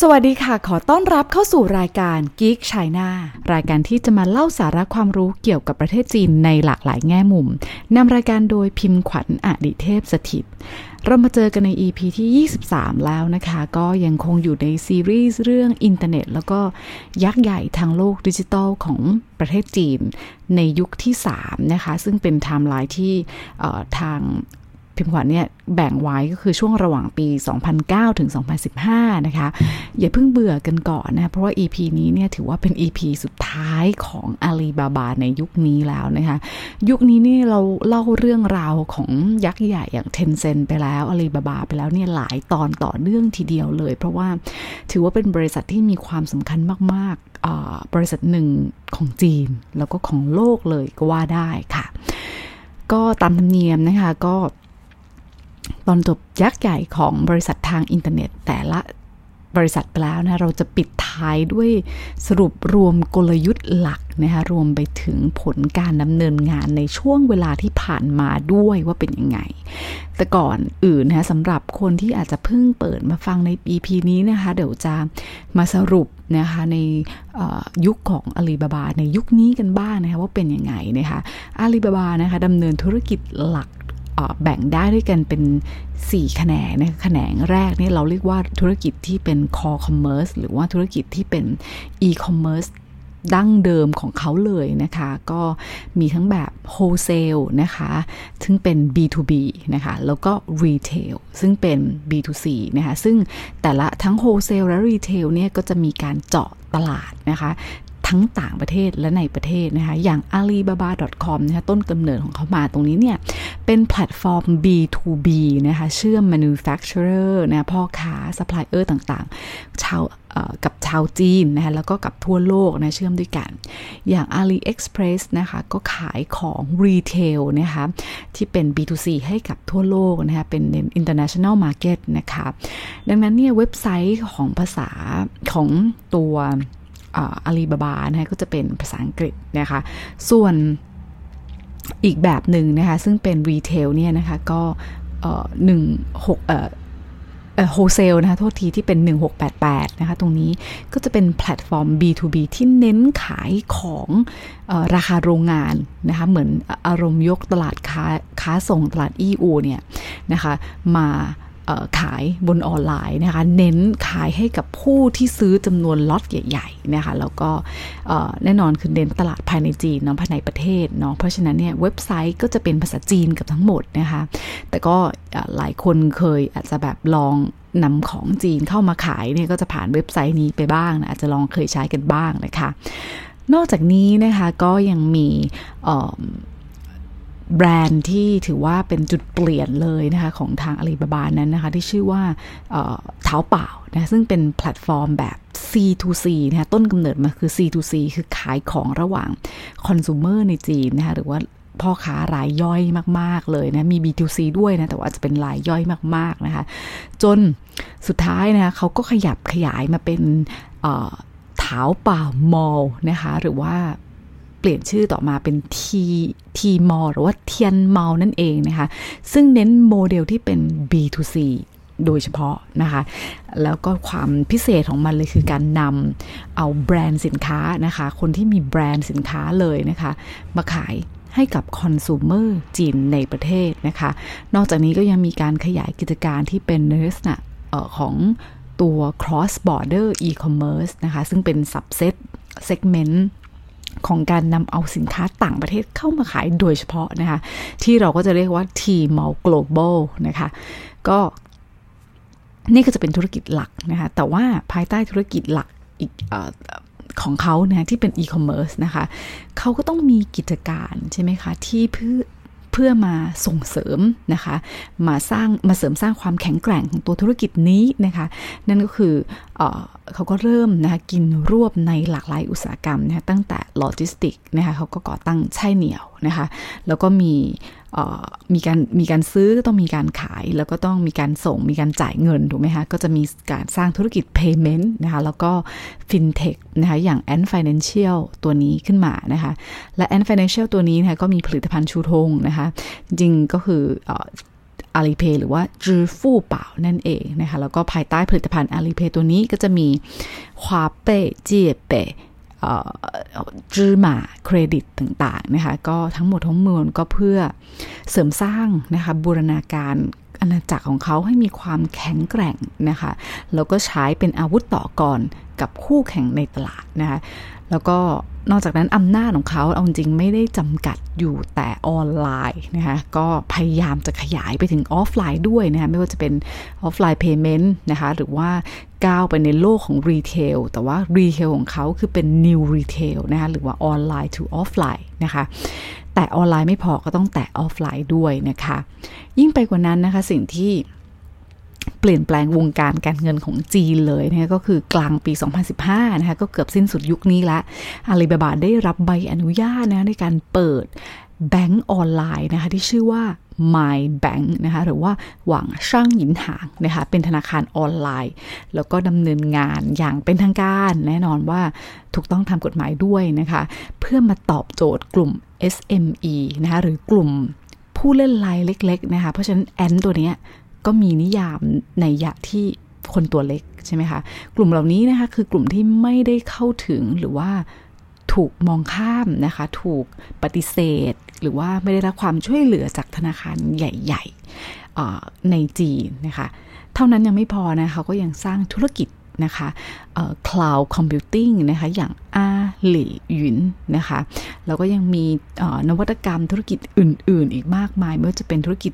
สวัสดีค่ะ ขอต้อนรับเข้าสู่รายการ Geek China รายการที่จะมาเล่าสาระความรู้เกี่ยวกับประเทศจีนในหลากหลายแง่มุมนำรายการโดยพิมพ์ขวัญอดิเทพสถิต เรามาเจอกันใน EP ที่ 23 แล้วนะคะ ก็ยังคงอยู่ในซีรีส์เรื่องอินเทอร์เน็ต แล้วก็ยักษ์ใหญ่ทางโลกดิจิทัลของประเทศจีน ในยุคที่ 3 นะคะ ซึ่งเป็นไทม์ไลน์ที่ทาง พิมพ์ขวัญเนี่ยแบ่งไว้ก็คือช่วงระหว่างปี 2009 ถึง 2015 นะคะ อย่าเพิ่งเบื่อกันก่อนนะ เพราะว่า EP นี้เนี่ยถือว่าเป็น EP สุดท้ายของอาลีบาบาในยุคนี้แล้วนะคะ ยุคนี้นี่เราเล่าเรื่องราวของยักษ์ใหญ่อย่างเทนเซนไปแล้วอาลีบาบาไปแล้วเนี่ยหลายตอนต่อเนื่องทีเดียวเลย เพราะว่าถือว่าเป็นบริษัทที่มีความสำคัญมากๆบริษัทหนึ่งของจีน แล้วก็ของโลกเลยก็ว่าได้ค่ะ ก็ตามธรรมเนียมนะคะก็ ตอนจบยักษ์ใหญ่ของบริษัททางอินเทอร์เน็ต แต่ละบริษัทไปแล้วนะเราจะปิดท้ายด้วยสรุปรวมกลยุทธ์หลักนะคะรวมไปถึงผลการดำเนินงานในช่วงเวลาที่ผ่านมาด้วยว่าเป็นยังไง แต่ก่อนอื่นนะคะสำหรับคนที่อาจจะเพิ่งเปิดมาฟังใน EP นี้นะคะ เดี๋ยวจะมาสรุปนะคะในยุคของอาลีบาบาในยุคนี้กันบ้างนะคะว่าเป็นยังไงนะคะอาลีบาบานะคะดำเนินธุรกิจหลัก แบ่งได้ด้วยกันเป็น 4 แขนงนะแขนงแรกนี่เราเรียกว่าธุรกิจที่เป็น core commerce หรือว่าธุรกิจที่เป็น e-commerce ดั้งเดิมของเขาเลยนะคะ ก็มีทั้งแบบ wholesale นะคะ ซึ่งเป็น B2B นะคะ แล้วก็ retail ซึ่งเป็น B2C นะคะ ซึ่งแต่ละทั้ง wholesale และ retail เนี่ยก็จะมีการเจาะตลาดนะคะ ทั้งต่างประเทศและในประเทศนะคะ อย่าง alibaba.com นะคะต้นกำเนิดของเขามาตรงนี้เนี่ย เป็นแพลตฟอร์ม B2B นะคะ เชื่อม manufacturer นะพ่อค้า supplier ต่างๆ ชาวกับชาวจีนนะคะแล้วก็กับทั่วโลกนะเชื่อมด้วยกัน อย่าง AliExpress นะคะก็ขายของ retail นะคะที่เป็น B2C ให้กับทั่วโลกนะคะเป็น international market นะคะดังนั้นเนี่ยเว็บไซต์ของภาษาของตัว อาลีบาบานะคะก็จะเป็นภาษาอังกฤษนะคะ ส่วนอีกแบบหนึ่งนะคะ ซึ่งเป็นรีเทลเนี่ยนะคะก็หนึ่งหกเออ wholesale นะคะโทษทีที่เป็น 1688 นะคะ ตรงนี้ก็จะเป็นแพลตฟอร์ม B2B ที่เน้นขายของออราคาโรงงานนะคะ เหมือนอารมณ์ยกตลาดค้าค้าส่งตลาด EU เนี่ยนะคะ มา ขายบนออนไลน์นะคะ เน้นขายให้กับผู้ที่ซื้อจำนวนล็อตใหญ่ๆนะคะ แล้วก็แน่นอนคือเน้นตลาดภายในจีนเนาะภายในประเทศเนาะ เพราะฉะนั้นเนี่ยเว็บไซต์ก็จะเป็นภาษาจีนกับทั้งหมดนะคะ แต่ก็หลายคนเคยอาจจะแบบลองนำของจีนเข้ามาขายเนี่ยก็จะผ่านเว็บไซต์นี้ไปบ้างนะอาจจะลองเคยใช้กันบ้างนะคะ นอกจากนี้นะคะก็ยังมีเแบรนด์ที่ถือว่าเป็นจุดเปลี่ยนเลยนะคะของทางอาลีบาบานั้นนะคะ ที่ชื่อว่าเท้าเปล่านะซึ่งเป็นแพลตฟอร์มแบบ C2C นะคะต้นกำเนิดมาคือ C2C คือขายของระหว่างคอน sumer ในจีนนะคะหรือว่าพ่อค้ารายย่อยมาก ๆ เลยนะ มี B2C ด้วยนะ แต่ว่าจะเป็นรายย่อยมาก ๆ นะคะ จนสุดท้ายนะคะเขาก็ขยับขยายมาเป็นเท้าเปล่ามอลนะคะ หรือว่า เปลี่ยนชื่อต่อมาเป็นทีทีมอหรือว่าเทียนมอลนั่นเองนะคะ ซึ่งเน้นโมเดลที่เป็น B2C โดยเฉพาะนะคะ แล้วก็ความพิเศษของมันเลยคือการนำเอาแบรนด์สินค้านะคะ คนที่มีแบรนด์สินค้าเลยนะคะ มาขายให้กับคอน sumer จีนในประเทศนะคะ นอกจากนี้ก็ยังมีการขยายกิจการที่เป็นในลักษณะของตัว cross border e-commerce นะคะ ซึ่งเป็น subset segment ของการนำเอาสินค้าต่างประเทศเข้ามาขายโดยเฉพาะนะคะ ที่เราก็จะเรียกว่า Tmall Global นะคะ ก็นี่ก็จะเป็นธุรกิจหลักนะคะ แต่ว่าภายใต้ธุรกิจหลักอีกอของเขานะที่เป็น e-commerce นะคะ เขาก็ต้องมีกิจการใช่ไหมคะ ที่เพื่อเพื่อมาส่งเสริมนะคะ มาสร้างมาเสริมสร้างความแข็งแกร่งของตัวธุรกิจนี้นะคะ นั่นก็คือ เขาก็เริ่มนะคะกินรวบในหลากหลายอุตสาหกรรมนะคะตั้งแต่โลจิสติกนะคะเขาก็ก่อตั้งใช่เหนียวนะคะแล้วก็มีมีการมีการซื้อต้องมีการขาย แล้วก็ต้องมีการส่งมีการจ่ายเงินถูกไหมคะก็จะมีการสร้างธุรกิจ payment นะคะแล้วก็ fintech นะคะอย่าง Ant Financial ตัวนี้ขึ้นมานะคะและ Ant Financial ตัวนี้นะคะก็มีผลิตภัณฑ์ชูธงนะคะจริงก็คือ อาลีเพย์หรือว่าจือฟู่เป่านั่นเองนะคะ แล้วก็ภายใต้ผลิตภัณฑ์อาลีเพย์ตัวนี้ก็จะมีควาเป้เจียเป้จือหมาเครดิตต่างๆนะคะ ก็ทั้งหมดทั้งมวลก็เพื่อเสริมสร้างนะคะบูรณาการอาณาจักรของเขาให้มีความแข็งแกร่งนะคะ แล้วก็ใช้เป็นอาวุธต่อกรกับคู่แข่งในตลาดนะคะ แล้วก็ นอกจากนั้นอำนาจของเขาเอาจริงไม่ได้จำกัดอยู่แต่ออนไลน์นะคะก็พยายามจะขยายไปถึงออฟไลน์ด้วยนะคะไม่ว่าจะเป็น offline payment นะคะหรือว่าก้าวไปในโลกของ retail แต่ว่า retail ของเขาคือเป็น new retail นะคะหรือว่าออนไลน์ to ออฟไลน์นะคะแต่ออนไลน์ไม่พอก็ต้องแตะออฟไลน์ด้วยนะคะ ยิ่งไปกว่านั้นนะคะสิ่งที่ เปลี่ยนแปลงวงการการเงินของจีนเลยนะคะก็คือกลางปี 2015 นะคะก็เกือบสิ้นสุดยุคนี้ละอาลีบาบาได้รับใบอนุญาตนะในการเปิดแบงก์ออนไลน์นะคะที่ชื่อว่า My Bank นะคะหรือว่าหวังช่างหยินหางนะคะเป็นธนาคารออนไลน์ แล้วก็ดำเนินงานอย่างเป็นทางการ แน่นอนว่าถูกต้องทำกฎหมายด้วยนะคะ เพื่อมาตอบโจทย์กลุ่ม SME นะคะหรือกลุ่มผู้เล่นรายเล็ก ๆ นะคะ เพราะฉะนั้นแอนตัวนี้ ก็มีนิยามในยะที่คนตัวเล็กใช่ไหมคะ กลุ่มเหล่านี้นะคะคือกลุ่มที่ไม่ได้เข้าถึงหรือว่าถูกมองข้ามนะคะ ถูกปฏิเสธ หรือว่าไม่ได้รับความช่วยเหลือจากธนาคารใหญ่ ๆ ในจีนนะคะ เท่านั้นยังไม่พอนะเขาก็ยังสร้างธุรกิจ นะคะ cloud computing นะคะอย่างอาหลี่หยุนนะคะแล้วก็ยังมีนวัตกรรมธุรกิจอื่น ๆ อีกมากมาย ไม่ว่าจะเป็นธุรกิจ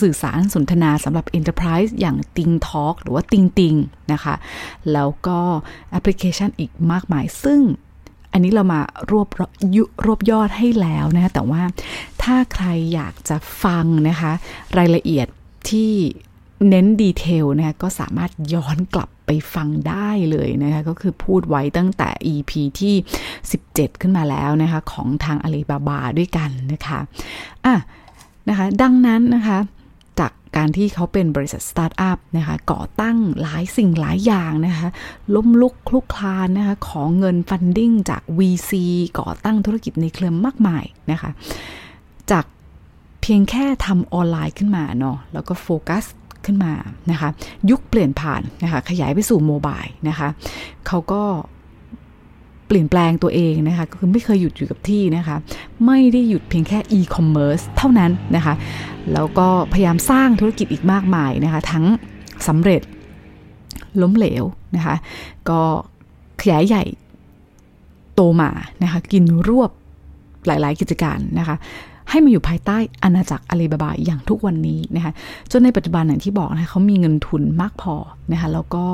สื่อสารสนทนาสำหรับ Enterprise อย่าง Ting Talk หรือว่า Ting Ting นะคะ แล้วก็แอปพลิเคชันอีกมากมาย ซึ่งอันนี้เรามารวบยุรวบยอดให้แล้วนะแต่ว่าถ้าใครอยากจะฟังนะคะ รายละเอียดที่เน้น detail นะคะก็สามารถย้อนกลับ ไปฟังได้เลยนะคะก็คือพูดไว้ตั้งแต่ EP ที่ 17 ขึ้นมาแล้วนะคะของทางอาลีบาบาด้วยกันนะคะอะนะคะดังนั้นนะคะจากการที่เขาเป็นบริษัทสตาร์ทอัพนะคะก่อตั้งหลายสิ่งหลายอย่างนะคะล้มลุกคลุกคลานนะคะขอเงิน funding จาก VC ก่อตั้งธุรกิจในเครือมากมายนะคะจากเพียงแค่ทำออนไลน์ขึ้นมาเนาะแล้วก็โฟกัส ขึ้นมานะคะ ยุคเปลี่ยนผ่านนะคะขยายไปสู่ mobile นะคะเขาก็เปลี่ยนแปลงตัวเองนะคะก็คือไม่เคยหยุดอยู่กับที่นะคะ ไม่ได้หยุดเพียงแค่อีคอมเมิร์ซเท่านั้นนะคะ แล้วก็พยายามสร้างธุรกิจอีกมากมายนะคะ ทั้งสำเร็จล้มเหลวนะคะ ก็ขยายใหญ่โตมานะคะ กินรวบหลาย ๆ กิจการนะคะ ให้มาอยู่ภายใต้อาณาจักรอาลีบาบาอย่างทุกวันนี้นะคะจนในปัจจุบันอย่างที่บอกนะคะเขามีเงินทุนมากพอนะคะแล้วก็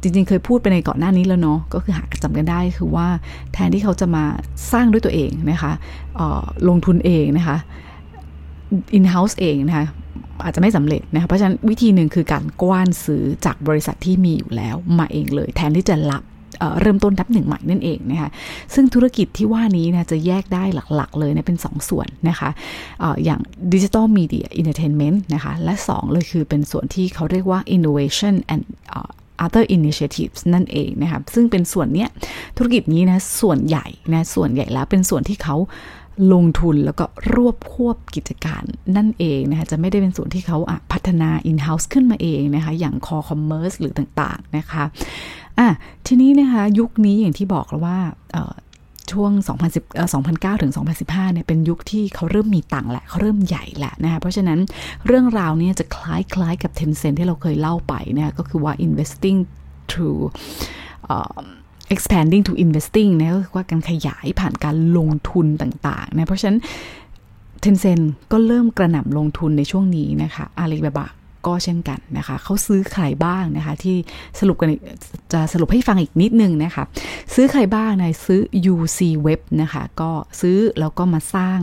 จริงๆ เคยพูดไปในก่อนหน้านี้แล้วเนาะก็คือหากจำกันได้คือว่าแทนที่เขาจะมาสร้างด้วยตัวเองนะคะลงทุนเองนะคะ in-house เองนะคะอาจจะไม่สำเร็จนะคะเพราะฉะนั้นวิธีหนึ่งคือการกว้านซื้อจากบริษัทที่มีอยู่แล้วมาเองเลย แทนที่จะรับ เริ่มต้นนับหนึ่งใหม่นั่นเองนะคะซึ่งธุรกิจที่ว่านี้นะจะแยกได้หลักๆ เลยนะเป็น 2 ส่วนนะคะออย่าง digital media entertainment นะคะและ 2 เลยคือเป็นส่วนที่เขาเรียกว่า innovation and other initiatives นั่นเองนะคะซึ่งเป็นส่วนเนี้ยธุรกิจนี้นะส่วนใหญ่นะส่วนใหญ่แล้วเป็นส่วนที่เขา ลงทุนแล้วก็รวบควบกิจการนั่นเองนะคะจะไม่ได้เป็นส่วนที่เขาพัฒนา in-house ขึ้นมาเองนะคะอย่าง core commerce หรือต่างๆนะคะอะทีนี้นะคะยุคนี้อย่างที่บอกแล้วว่าช่วง 2010 2009 ถึง 2015 เนี่ย เป็นยุคที่เขาเริ่มมีตังค์แหละ เขาเริ่มใหญ่แหละนะคะเพราะฉะนั้นเรื่องราวนี้จะคล้ายคล้ายกับ Tencent ที่เราเคยเล่าไปนะก็คือว่า investing through expanding to investing นะก็คือว่าการขยายผ่านการลงทุนต่างๆนะเพราะฉะนั้น Tencent ก็เริ่มกระหน่ำลงทุนในช่วงนี้นะคะอาลีบาบาก็เช่นกันนะคะเขาซื้อใครบ้างนะคะ ที่สรุปกันจะสรุปให้ฟังอีกนิดนึงนะคะ ซื้อใครบ้างนะซื้อ UC Web นะคะ ก็ซื้อแล้วก็มาสร้าง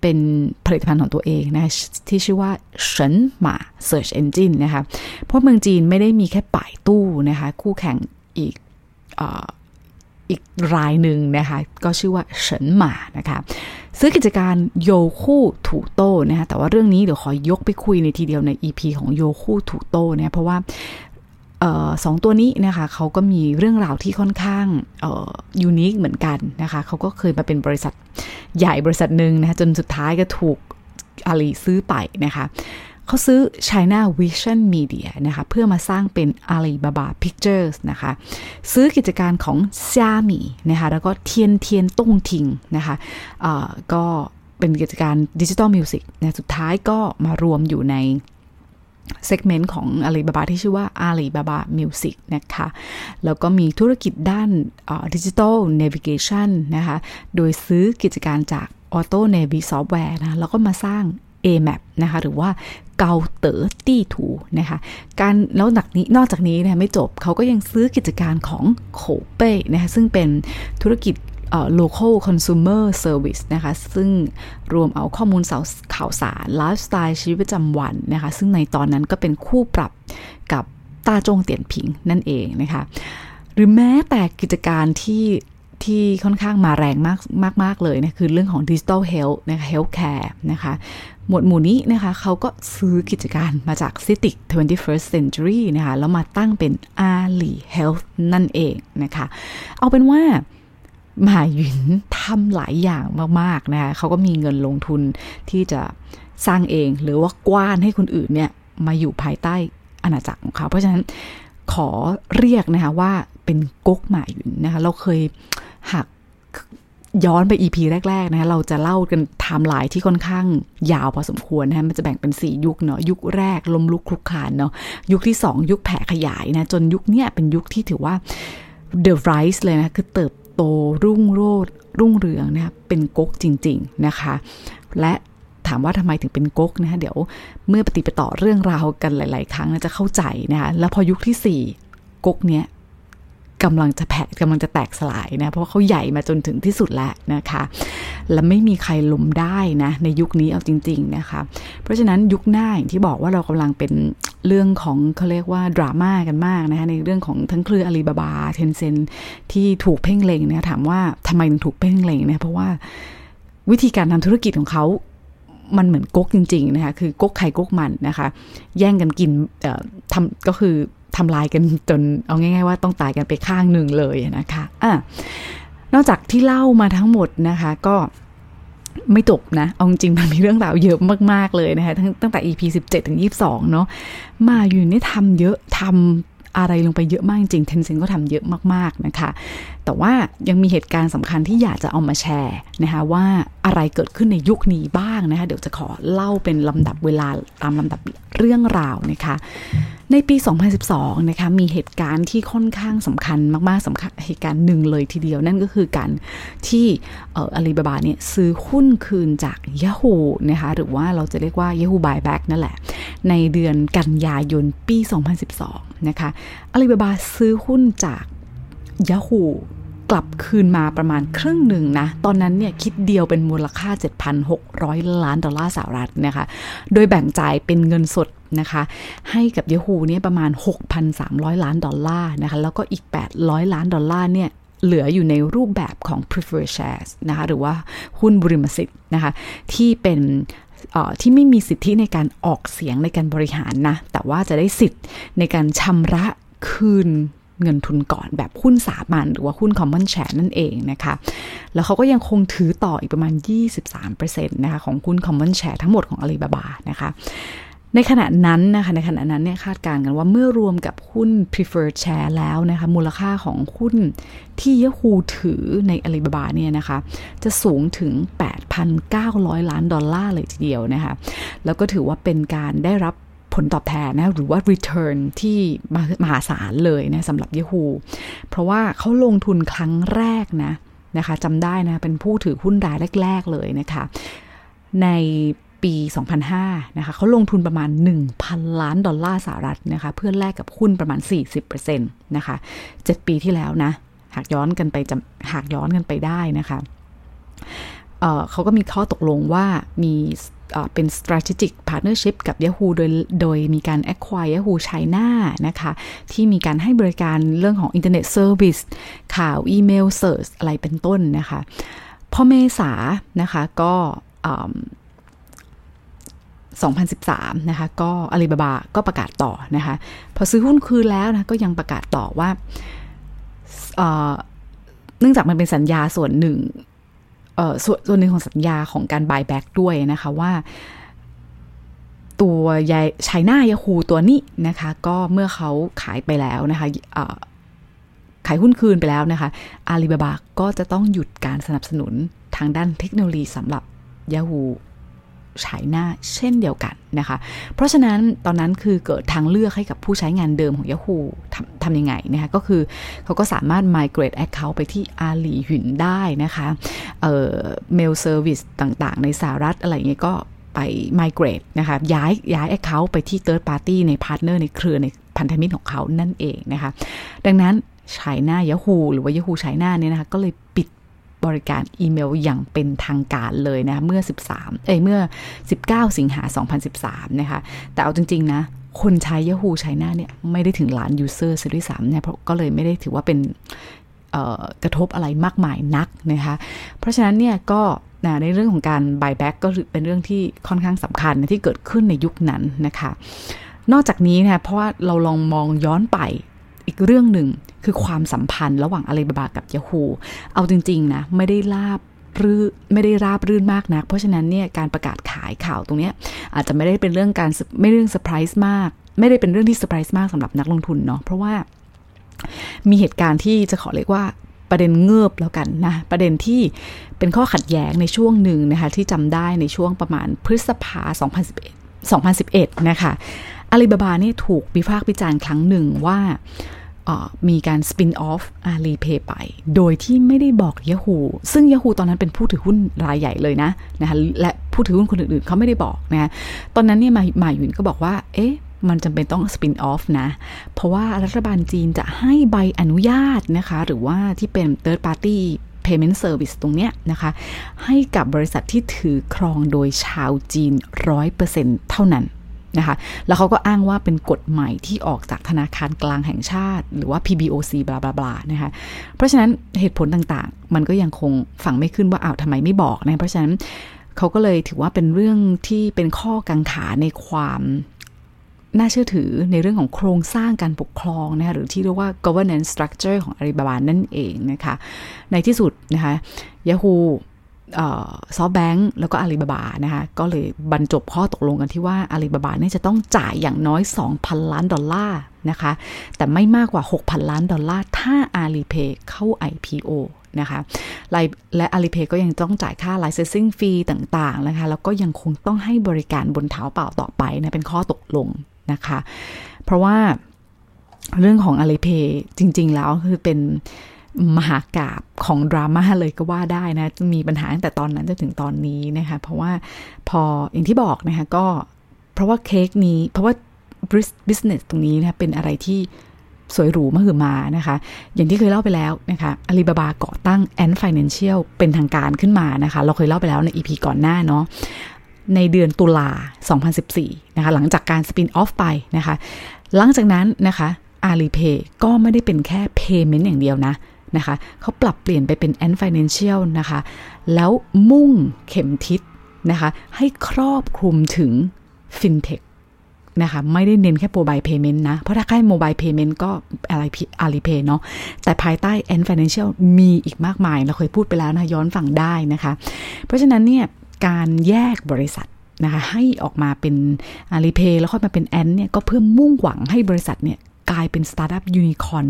เป็นผลิตภัณฑ์ของตัวเองนะที่ชื่อว่าเฉินหมา Search Engine นะคะ เพราะเมืองจีนไม่ได้มีแค่ป่ายตู้นะคะ คู่แข่งอีก อีกรายหนึ่งนะคะก็ชื่อว่าเฉินหมานะคะซื้อกิจการโยคู่ถูโต้นะคะแต่ว่าเรื่องนี้เดี๋ยวขอยกไปคุยในทีเดียวใน EP ของโยคู่ถูโต้เนี่ยเพราะว่าสองตัวนี้นะคะเขาก็มีเรื่องราวที่ค่อนข้างยูนิคเหมือนกันนะคะเขาก็เคยมาเป็นบริษัทใหญ่บริษัทหนึ่งนะคะจนสุดท้ายก็ถูกอาลีซื้อไปนะคะ เขาซื้อ China Vision Media นะคะ เพื่อมาสร้างเป็น Alibaba Pictures นะคะ ซื้อกิจการของ Xiami นะคะ แล้วก็เทียนเทียนต้งทิงนะคะก็เป็นกิจการ digital music นะสุดท้ายก็มารวมอยู่ใน segment ของ Alibaba ที่ชื่อว่า Alibaba Music นะคะ แล้วก็มีธุรกิจด้านดิจิทัลเนวิเกชันนะคะ โดยซื้อกิจการจาก Auto Navy Software นะ แล้วก็มาสร้าง AMAP นะคะ หรือว่า เกาเต๋อตี้ถูนะคะการแล้วหนักนี้นอกจากนี้นะไม่จบเขาก็ยังซื้อกิจการของโคเป้นะคะซึ่งเป็นธุรกิจ local consumer service นะคะ ซึ่งรวมเอาข้อมูลข่าวสาร ไลฟ์สไตล์ชีวิตประจำวันนะคะ ซึ่งในตอนนั้นก็เป็นคู่ปรับกับตาจงเตียนผิงนั่นเองนะคะ หรือแม้แต่กิจการที่ที่ค่อนข้างมาแรงมากมากมากเลยนะคือเรื่องของ digital health นะคะ healthcare นะคะ หมวดหมู่นี้นะคะเขาก็ซื้อกิจการมาจาก Citic 21st Century นะคะแล้วมาตั้งเป็น Ali Health นั่นเองนะคะ เอาเป็นว่าหมาหยุนทำหลายอย่างมากๆนะคะเขาก็มีเงินลงทุนที่จะสร้างเองหรือว่ากว้านให้คนอื่นเนี่ยมาอยู่ภายใต้อาณาจักรของเขา เพราะฉะนั้นขอเรียกนะคะว่าเป็นก๊กหมาหยุนนะคะเราเคยหัก ย้อนไป EP แรกๆนะเราจะเล่ากันไทม์ไลน์ที่ค่อนข้างยาวพอสมควรนะมันจะแบ่งเป็น 4 ยุคเนาะยุคแรกลมลุกคลุกคลานเนาะยุคที่ 2 ยุคแผ่ขยายนะจนยุคเนี้ยเป็นยุคที่ถือว่า The Rise เลยนะคือเติบโตรุ่งโรจรุ่งเรืองนะเป็นก๊กจริง ๆนะคะ และถามว่าทำไมถึงเป็นก๊กนะคะเดี๋ยวเมื่อปฏิปต่อเรื่องราวกันหลาย ๆ ครั้งจะเข้าใจนะคะแล้วพอยุคที่สี่ก๊กเนี้ย กำลังจะแผ่กำลังจะแตกสลายนะ เพราะาเขาใหญ่มาจนถึงที่สุดแล้วนะคะ และไม่มีใครล้มได้นะ ในยุคนี้เอาจริง ๆนะคะ เพราะฉะนั้นยุคหน้าอย่างที่บอกว่าเรากำลังเป็นเรื่องของเขาเรียกว่าดราม่ากันมากนะคะในเรื่องของทั้งเครืออาลีบาบาเทนเซนที่ถูกเพ่งเล็งเนี่ยถามว่าทำไมถึงถูกเพ่งเล็งเนี่ยเพราะว่าวิธีการทำธุรกิจของเขามันเหมือนก๊กจริง ๆ นะคะ คือก๊กไข่ก๊กมันนะคะ แย่งกันกินทำก็คือทำลายกันจนเอาง่าย ๆ ว่าต้องตายกันไปข้างหนึ่งเลยนะคะอะนอกจากที่เล่ามาทั้งหมดนะคะก็ไม่จบนะเอาจริงมันมีเรื่องราวเยอะมาก ๆ เลยนะคะตั้งตั้งแต่ EP 17 ถึง 22 เนาะมาอยู่นี่ทำเยอะทำ อะไรลงไปเยอะมากจริงเทนเซ็นก็ทำเยอะมากๆนะคะ แต่ว่ายังมีเหตุการณ์สำคัญที่อยากจะเอามาแชร์นะคะว่าอะไรเกิดขึ้นในยุคนี้บ้างนะคะ เดี๋ยวจะขอเล่าเป็นลำดับเวลาตามลำดับเรื่องราวนะคะ ในปี 2012 นะคะมีเหตุการณ์ที่ค่อนข้างสำคัญมากๆสำคัญเหตุการณ์หนึ่งเลยทีเดียวนั่นก็คือการที่อาลีบาบาเนี่ยซื้อหุ้นคืนจาก Yahoo นะคะหรือว่าเราจะเรียกว่า Yahoo Buyback นั่นแหละ ในเดือนกันยายนปี 2012 นะคะอาลีบาบาซื้อหุ้นจาก Yahoo กลับคืนมาประมาณครึ่งหนึ่งนะ ตอนนั้นเนี่ยคิดเดียวเป็นมูลค่า 7,600 ล้านดอลลาร์สหรัฐนะคะ โดยแบ่งจ่ายเป็นเงินสดนะคะ ให้กับ Yahoo เนี่ยประมาณ 6,300 ล้านดอลลาร์นะคะ แล้วก็อีก 800 ล้านดอลลาร์เนี่ยเหลืออยู่ในรูปแบบของ preferred shares นะคะ หรือว่าหุ้นบริมสิทธิ์นะคะ ที่เป็น ที่ไม่มีสิทธิในการออกเสียงในการบริหารนะ แต่ว่าจะได้สิทธิ์ในการชำระคืนเงินทุนก่อนแบบหุ้นสามัญหรือว่าหุ้นคอมมอนแชร์นั่นเองนะคะ แล้วเขาก็ยังคงถือต่ออีกประมาณ 23%นะคะของหุ้นคอมมอนแชร์ทั้งหมดของอาลีบาบานะคะ ในขณะนั้นนะคะในขณะนั้นเนี่ยคาดการณ์กันว่าเมื่อรวมกับหุ้น preferred share แล้วนะคะมูลค่าของหุ้นที่ย a ฮูถือใน Alibaba เนี่ยนะคะจะสูงถึง 8,900 ล้านดอลลาร์เลยทีเดียวนะคะแล้วก็ถือว่าเป็นการได้รับผลตอบแทนนะหรือว่า return ที่มหาศาลเลยนะสำหรับ Yahoo เพราะว่าเขาลงทุนครั้งแรกนะนะคะจำได้นะเป็นผู้ถือหุ้นรายแรก ๆ เลยนะคะใน ปี 2005 นะคะเขาลงทุนประมาณ 1,000 ล้านดอลลาร์สหรัฐนะคะเพื่อแลกกับหุ้นประมาณ 40%นะคะ 7 ปีที่แล้วนะ หากย้อนกันไปหากย้อนกันไปได้นะคะเเขาก็มีข้อตกลงว่ามีเป็น strategic partnership กับ Yahoo โดย โดยมีการ acquire Yahoo China นะคะ ที่มีการให้บริการเรื่องของ Internet Service ข่าวอีเมล Search อะไรเป็นต้นนะคะ พอเมษานะคะก็ 2013 นะคะ ก็อาลีบาบาก็ประกาศต่อนะคะ พอซื้อหุ้นคืนแล้วนะก็ยังประกาศต่อว่าเนื่องจากมันเป็นสัญญาส่วนหนึ่งส่วนส่วนหนึ่งของสัญญาของการ buy back ด้วยนะคะว่า ตัวยายไชน่ายาคูตัวนี้นะคะ ก็เมื่อเขาขายไปแล้วนะคะขายหุ้นคืนไปแล้วนะคะอาลีบาบาก็จะต้องหยุดการสนับสนุนทางด้านเทคโนโลยีสำหรับ Yahoo ใช้หน้าเช่นเดียวกันนะคะ เพราะฉะนั้นตอนนั้นคือเกิดทางเลือกให้กับผู้ใช้งานเดิมของ Yahoo ทำทำยังไงนะคะก็คือเขาก็สามารถ migrate account ไปที่อาลีหยุนได้นะคะเอ่อ mail service ต่างๆ ในสหรัฐอะไรเงี้ยก็ไป migrate นะคะย้ายย้าย account ไปที่ third party ใน partner ในเครือในพันธมิตรของเขานั่นเองนะคะ ดังนั้นใช้หน้า Yahoo หรือว่า Yahoo ใช้หน้าเนี่ยนะคะก็เลย บริการอีเมลอย่างเป็นทางการเลยนะ เมื่อ 13 เอ้ยเมื่อ 19 สิงหา 2013 นะคะ แต่เอาจริง ๆ นะ คนใช้ Yahoo ใช้หน้าเนี่ย ไม่ได้ถึงล้านยูเซอร์ซะด้วยซ้ำเนี่ยเพราะก็เลยไม่ได้ถือว่าเป็นกระทบอะไรมากมายนักนะคะ เพราะฉะนั้นเนี่ยก็ในเรื่องของการ buyback ก็เป็นเรื่องที่ค่อนข้างสำคัญนะที่เกิดขึ้นในยุคนั้นนะคะ นอกจากนี้นะเพราะว่าเราลองมองย้อนไป อีกเรื่องหนึ่งคือความสัมพันธ์ระหว่างอาลีบาบากับยาฮูเอาจริงๆนะไม่ได้ลาบรื่ไม่ได้ราบรื่นมากนัก เพราะฉะนั้นเนี่ยการประกาศขายข่าวตรงนี้อาจจะไม่ได้เป็นเรื่องการไม่เรื่องเซอร์ไพรส์มาก ไม่ได้เป็นเรื่องที่เซอร์ไพรส์มากสำหรับนักลงทุนเนาะเพราะว่ามีเหตุการณ์ที่จะขอเรียกว่าประเด็นเงิบแล้วกันนะ ประเด็นที่เป็นข้อขัดแย้งในช่วงหนึ่งนะคะที่จำได้ในช่วงประมาณพฤษภา 2011 2011 นะคะ อาลีบาบาเนี่ยถูกวิพากษ์วิจารณ์ครั้งหนึ่งว่ามีการสปินออฟอาลีเพย์ไป โดยที่ไม่ได้บอก Yahoo ซึ่ง Yahoo ตอนนั้นเป็นผู้ถือหุ้นรายใหญ่เลยนะนะคะและผู้ถือหุ้นคนอื่นๆเขาไม่ได้บอกนะตอนนั้นเนี่ยมามายุนก็บอกว่า เอ๊ะ มันจำเป็นต้องสปินออฟนะ เพราะว่ารัฐบาลจีนจะให้ใบอนุญาตนะคะ หรือว่าที่เป็น third party payment service ตรงเนี้ยนะคะ ให้กับบริษัทที่ถือครองโดยชาวจีนร้อยเปอร์เซ็นเท่านั้น นะคะ แล้วเขาก็อ้างว่าเป็นกฎใหม่ที่ออกจากธนาคารกลางแห่งชาติ หรือว่า PBOC บลาบลาบลานะคะ เพราะฉะนั้นเหตุผลต่างๆ มันก็ยังคงฝังไม่ขึ้นว่าอ้าวทำไมไม่บอกนะ เพราะฉะนั้นเขาก็เลยถือว่าเป็นเรื่องที่เป็นข้อกังขาในความน่าเชื่อถือในเรื่องของโครงสร้างการปกครองนะคะหรือที่เรียกว่า governance structure ของอาลีบาบานั่นเองนะคะ ในที่สุดนะคะ Yahoo ซอฟแบงก์แล้วก็อาลีบาบานะคะก็เลยบรรจบข้อตกลงกันที่ว่าอาลีบาบาเนี่ยจะต้องจ่ายอย่างน้อย 2,000 ล้านดอลลาร์นะคะแต่ไม่มากกว่า 6,000 ล้านดอลลาร์ถ้าอาลีเพย์เข้า IPO นะคะและอาลีเพย์ก็ยังต้องจ่ายค่า licensing fee ต่างๆนะคะแล้วก็ยังคงต้องให้บริการบนเท้าเปล่าต่อไปนะเป็นข้อตกลงนะคะเพราะว่าเรื่องของอาลีเพย์จริง ๆ แล้วคือเป็น มหากราบของดราม่าเลยก็ว่าได้นะ มีปัญหาตั้งแต่ตอนนั้นจนถึงตอนนี้นะคะ เพราะว่าพออย่างที่บอกนะคะก็เพราะว่าเค้กนี้ เพราะว่า business ตรงนี้นะเป็นอะไรที่สวยหรูมหึมานะคะ อย่างที่เคยเล่าไปแล้วนะคะอาลีบาบาก่อตั้ง Ant Financial เป็นทางการขึ้นมานะคะ เราเคยเล่าไปแล้วใน EP ก่อนหน้าเนาะในเดือนตุลา 2014 นะคะ หลังจากการสปินออฟไปนะคะ หลังจากนั้นนะคะอาลีเพย์ก็ไม่ได้เป็นแค่ payment อย่างเดียวนะ นะคะเขาปรับเปลี่ยนไปเป็น Ant Financial นะคะ แล้วมุ่งเข็มทิศนะคะให้ครอบคลุมถึง FinTech นะคะไม่ได้เน้นแค่โมบายเพย์เมนต์นะ เพราะถ้าใกล้โมบายเพย์เมนต์ก็อะไรอาลีเพย์เนาะแต่ภายใต้ Ant Financial มีอีกมากมาย เราเคยพูดไปแล้วนะย้อนฟังได้นะคะ เพราะฉะนั้นเนี่ยการแยกบริษัทนะคะให้ออกมาเป็นอาลีเพย์แล้วค่อยมาเป็น Ant เนี่ยก็เพื่อมุ่งหวังให้บริษัทเนี่ยกลายเป็นสตาร์ทอัพยูนิคอน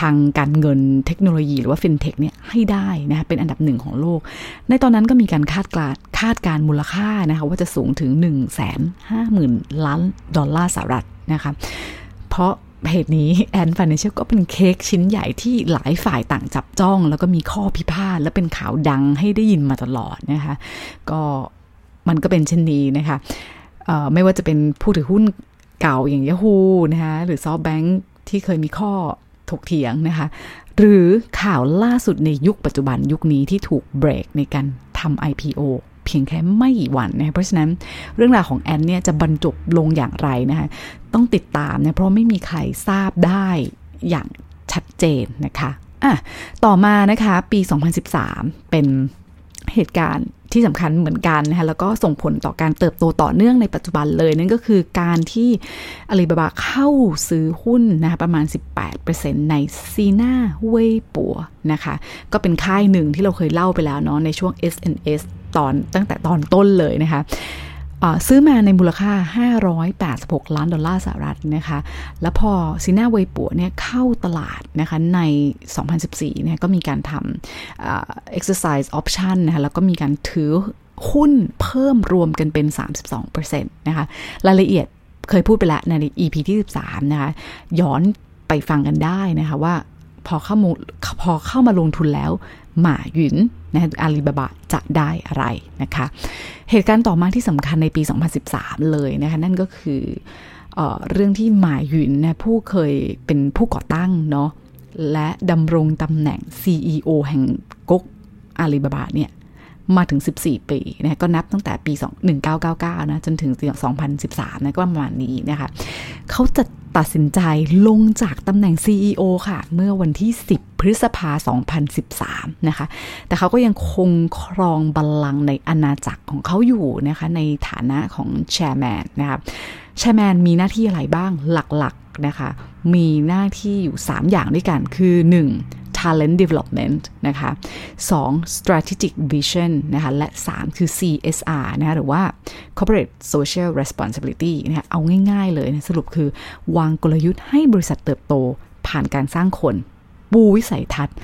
ทางการเงินเทคโนโลยีหรือว่าฟินเทคเนี่ยให้ได้นะเป็นอันดับหนึ่งของโลก ในตอนนั้นก็มีการคาดการคาดการมูลค่านะคะว่าจะสูงถึง 1 5 0 0 0 0 ล้านดอลลาร์สหรัฐนะคะเพราะเหตุนี้ Ant Financial ก็เป็นเค้กชิ้นใหญ่ที่หลายฝ่ายต่างจับจ้อง แล้วก็มีข้อพิพาทและเป็นข่าวดังให้ได้ยินมาตลอดนะคะก็มันก็เป็นเช่นนี้นะคะไม่ว่าจะเป็นผู้ถือหุ้นเก่าอย่าง Yahoo นะคะหรือซอฟแบงค์ที่เคยมีข้อ ถกเถียงนะคะ หรือข่าวล่าสุดในยุคปัจจุบันยุคนี้ที่ถูกเบรกในการทำ IPO เพียงแค่ไม่กี่วันนะเพราะฉะนั้นเรื่องราวของแอนเนี่ยจะบรรจบลงอย่างไรนะคะต้องติดตามนะเพราะไม่มีใครทราบได้อย่างชัดเจนนะคะอะต่อมานะคะปี 2013 เป็นเหตุการณ์ ที่สำคัญเหมือนกันนะคะแล้วก็ส่งผลต่อการเติบโตต่อเนื่องในปัจจุบันเลยนั่นก็คือการที่อาลีบาบาเข้าซื้อหุ้นนะคะประมาณ 18%ในซีนาเว่ยปัวนะคะก็เป็นค่ายหนึ่งที่เราเคยเล่าไปแล้วเนาะในช่วง SNS ตอนตั้งแต่ตอนต้นเลยนะคะ ซื้อมาในมูลค่า 586 ล้านดอลลาร์สหรัฐนะคะ แล้วพอซีน่าเวยปัวเนี่ยเข้าตลาดนะคะใน 2014เนี่ยก็มีการทำ exercise option นะคะแล้วก็มีการถือหุ้นเพิ่มรวมกันเป็น 32%นะคะ รายละเอียดเคยพูดไปแล้วใน EP ที่ 13 นะคะ ย้อนไปฟังกันได้นะคะว่าพอเข้ามาพอเข้ามาลงทุนแล้ว หมาหยุนนะอาลีบาบาจะได้อะไรนะคะ เหตุการณ์ต่อมาที่สำคัญในปี 2013 เลยนะคะนั่นก็คือเอเรื่องที่หมาหยุนนะผู้เคยเป็นผู้ก่อตั้งเนาะและดำรงตำแหน่ง CEO แห่งก๊กอาลีบาบาเนี่ยมาถึง 14 ปีนะก็นับตั้งแต่ปี 1999 นะ จนถึง 2013 นะก็ประมาณนี้นะคะเขาจะตัดสินใจลงจากตำแหน่ง CEO ค่ะ เมื่อวันที่ 10 พฤษภา 2013 นะคะ แต่เขาก็ยังคงครองบัลลังก์ในอาณาจักรของเขาอยู่นะคะ ในฐานะของแชร์แมนนะคะแชร์แมนมีหน้าที่อะไรบ้างหลักๆนะคะ มีหน้าที่อยู่ 3 อย่างด้วยกัน คือ 1 talent development นะคะ2 strategic vision นะคะ และ 3 คือ CSR นะคะหรือว่า corporate social responsibility นะคะเอาง่ายๆเลยนะสรุปคือวางกลยุทธ์ให้บริษัทเติบโตผ่านการสร้างคน ปูวิสัยทัศน์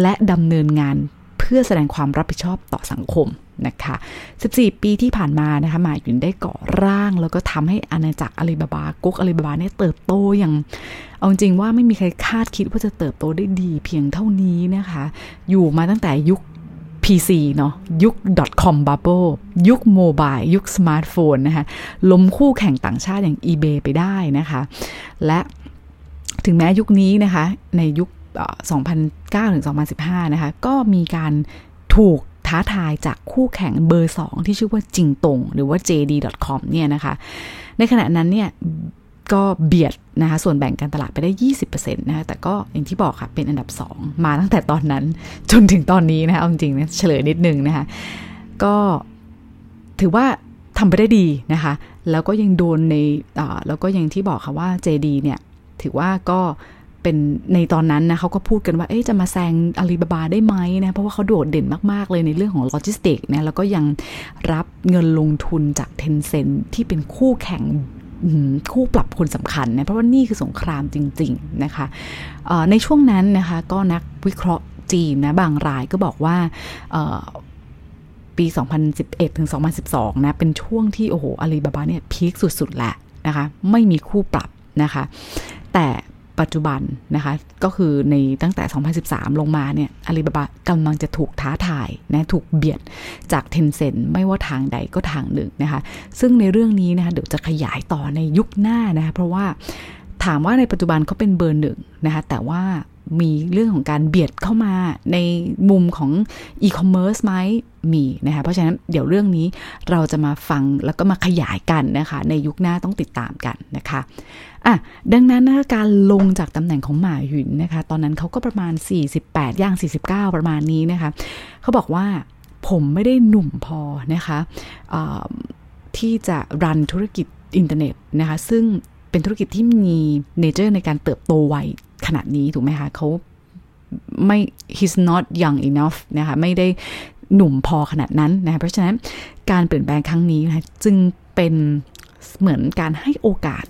และดำเนินงานเพื่อแสดงความรับผิดชอบต่อสังคมนะคะ 14 ปีที่ผ่านมานะคะหมาหยุนได้ก่อร่าง แล้วก็ทำให้อาณาจักรอาลีบาบาก๊กอาลีบาบาเนี่ยเติบโตอย่าง เอาจริงว่าไม่มีใครคาดคิดว่าจะเติบโตได้ดีเพียงเท่านี้นะคะ อยู่มาตั้งแต่ยุค PC เนาะยุค .com bubble ยุค mobile ยุคสมาร์ทโฟนนะคะล้มคู่แข่งต่างชาติอย่าง eBay ไปได้นะคะ และถึงแม้ยุคนี้นะคะ ในยุค 2009ถึง2015 นะคะ ก็มีการถูกท้าทายจากคู่แข่งเบอร์ 2 ที่ชื่อว่าจิงตง หรือว่า JD.com เนี่ยนะคะ ในขณะนั้นเนี่ยก็เบียดนะคะส่วนแบ่งการตลาดไปได้ 20%นะคะแต่ก็อย่างที่บอกค่ะ เป็นอันดับ 2 มาตั้งแต่ตอนนั้นจนถึงตอนนี้นะคะเอาจริงๆนะเฉลยนิดนึงนะคะก็ถือว่าทำไปได้ดีนะคะ แล้วก็ยังโดนในแล้วก็ยังที่บอกค่ะว่า JD เนี่ยถือว่าก็ เป็นในตอนนั้นนะเขาก็พูดกันว่าเอ๊จะมาแซงอาลีบาบาได้ไหมนะเพราะว่าเขาโดดเด่นมาก ๆ เลยในเรื่องของโลจิสติกนะแล้วก็ยังรับเงินลงทุนจากเทนเซ็นที่เป็นคู่แข่งคู่ปรับคนสำคัญนะเพราะว่านี่คือสงครามจริง ๆ นะคะในช่วงนั้นนะคะก็นักวิเคราะห์จีนนะบางรายก็บอกว่าปี 2011 ถึง 2012 นะ เป็นช่วงที่ โอ้โหอาลีบาบาเนี่ยพีคสุดๆแหละนะคะ ไม่มีคู่ปรับนะคะ แต่ ปัจจุบันนะคะ ก็คือในตั้งแต่ 2013 ลงมาเนี่ยอาลีบาบากำลังจะถูกท้าทายนะถูกเบียดจากเทนเซ็นไม่ว่าทางใดก็ทางหนึ่งนะคะ ซึ่งในเรื่องนี้นะคะเดี๋ยวจะขยายต่อในยุคหน้านะคะเพราะว่าถามว่าในปัจจุบันเขาเป็นเบอร์หนึ่งนะคะแต่ว่า มีเรื่องของการเบียดเข้ามาในมุมของอีคอมเมิร์ซไหมมีนะคะเพราะฉะนั้นเดี๋ยวเรื่องนี้เราจะมาฟังแล้วก็มาขยายกันนะคะ ในยุคหน้าต้องติดตามกันนะคะอะดังนั้นนะการลงจากตำแหน่งของหมาหยุนนะคะ ตอนนั้นเขาก็ประมาณ 48 ย่าง 49 ประมาณนี้นะคะเขาบอกว่าผมไม่ได้หนุ่มพอนะคะที่จะ run ธุรกิจอินเทอร์เน็ตนะคะ ซึ่งเป็นธุรกิจที่มีเนเจอร์ในการเติบโตไว ขนาดนี้ถูกไหมคะเขาไม่ he's not young enough นะคะไม่ได้หนุ่มพอขนาดนั้นนะเพราะฉะนั้นการเปลี่ยนแปลงครั้งนี้นะจึงเป็นเหมือนการให้โอกาส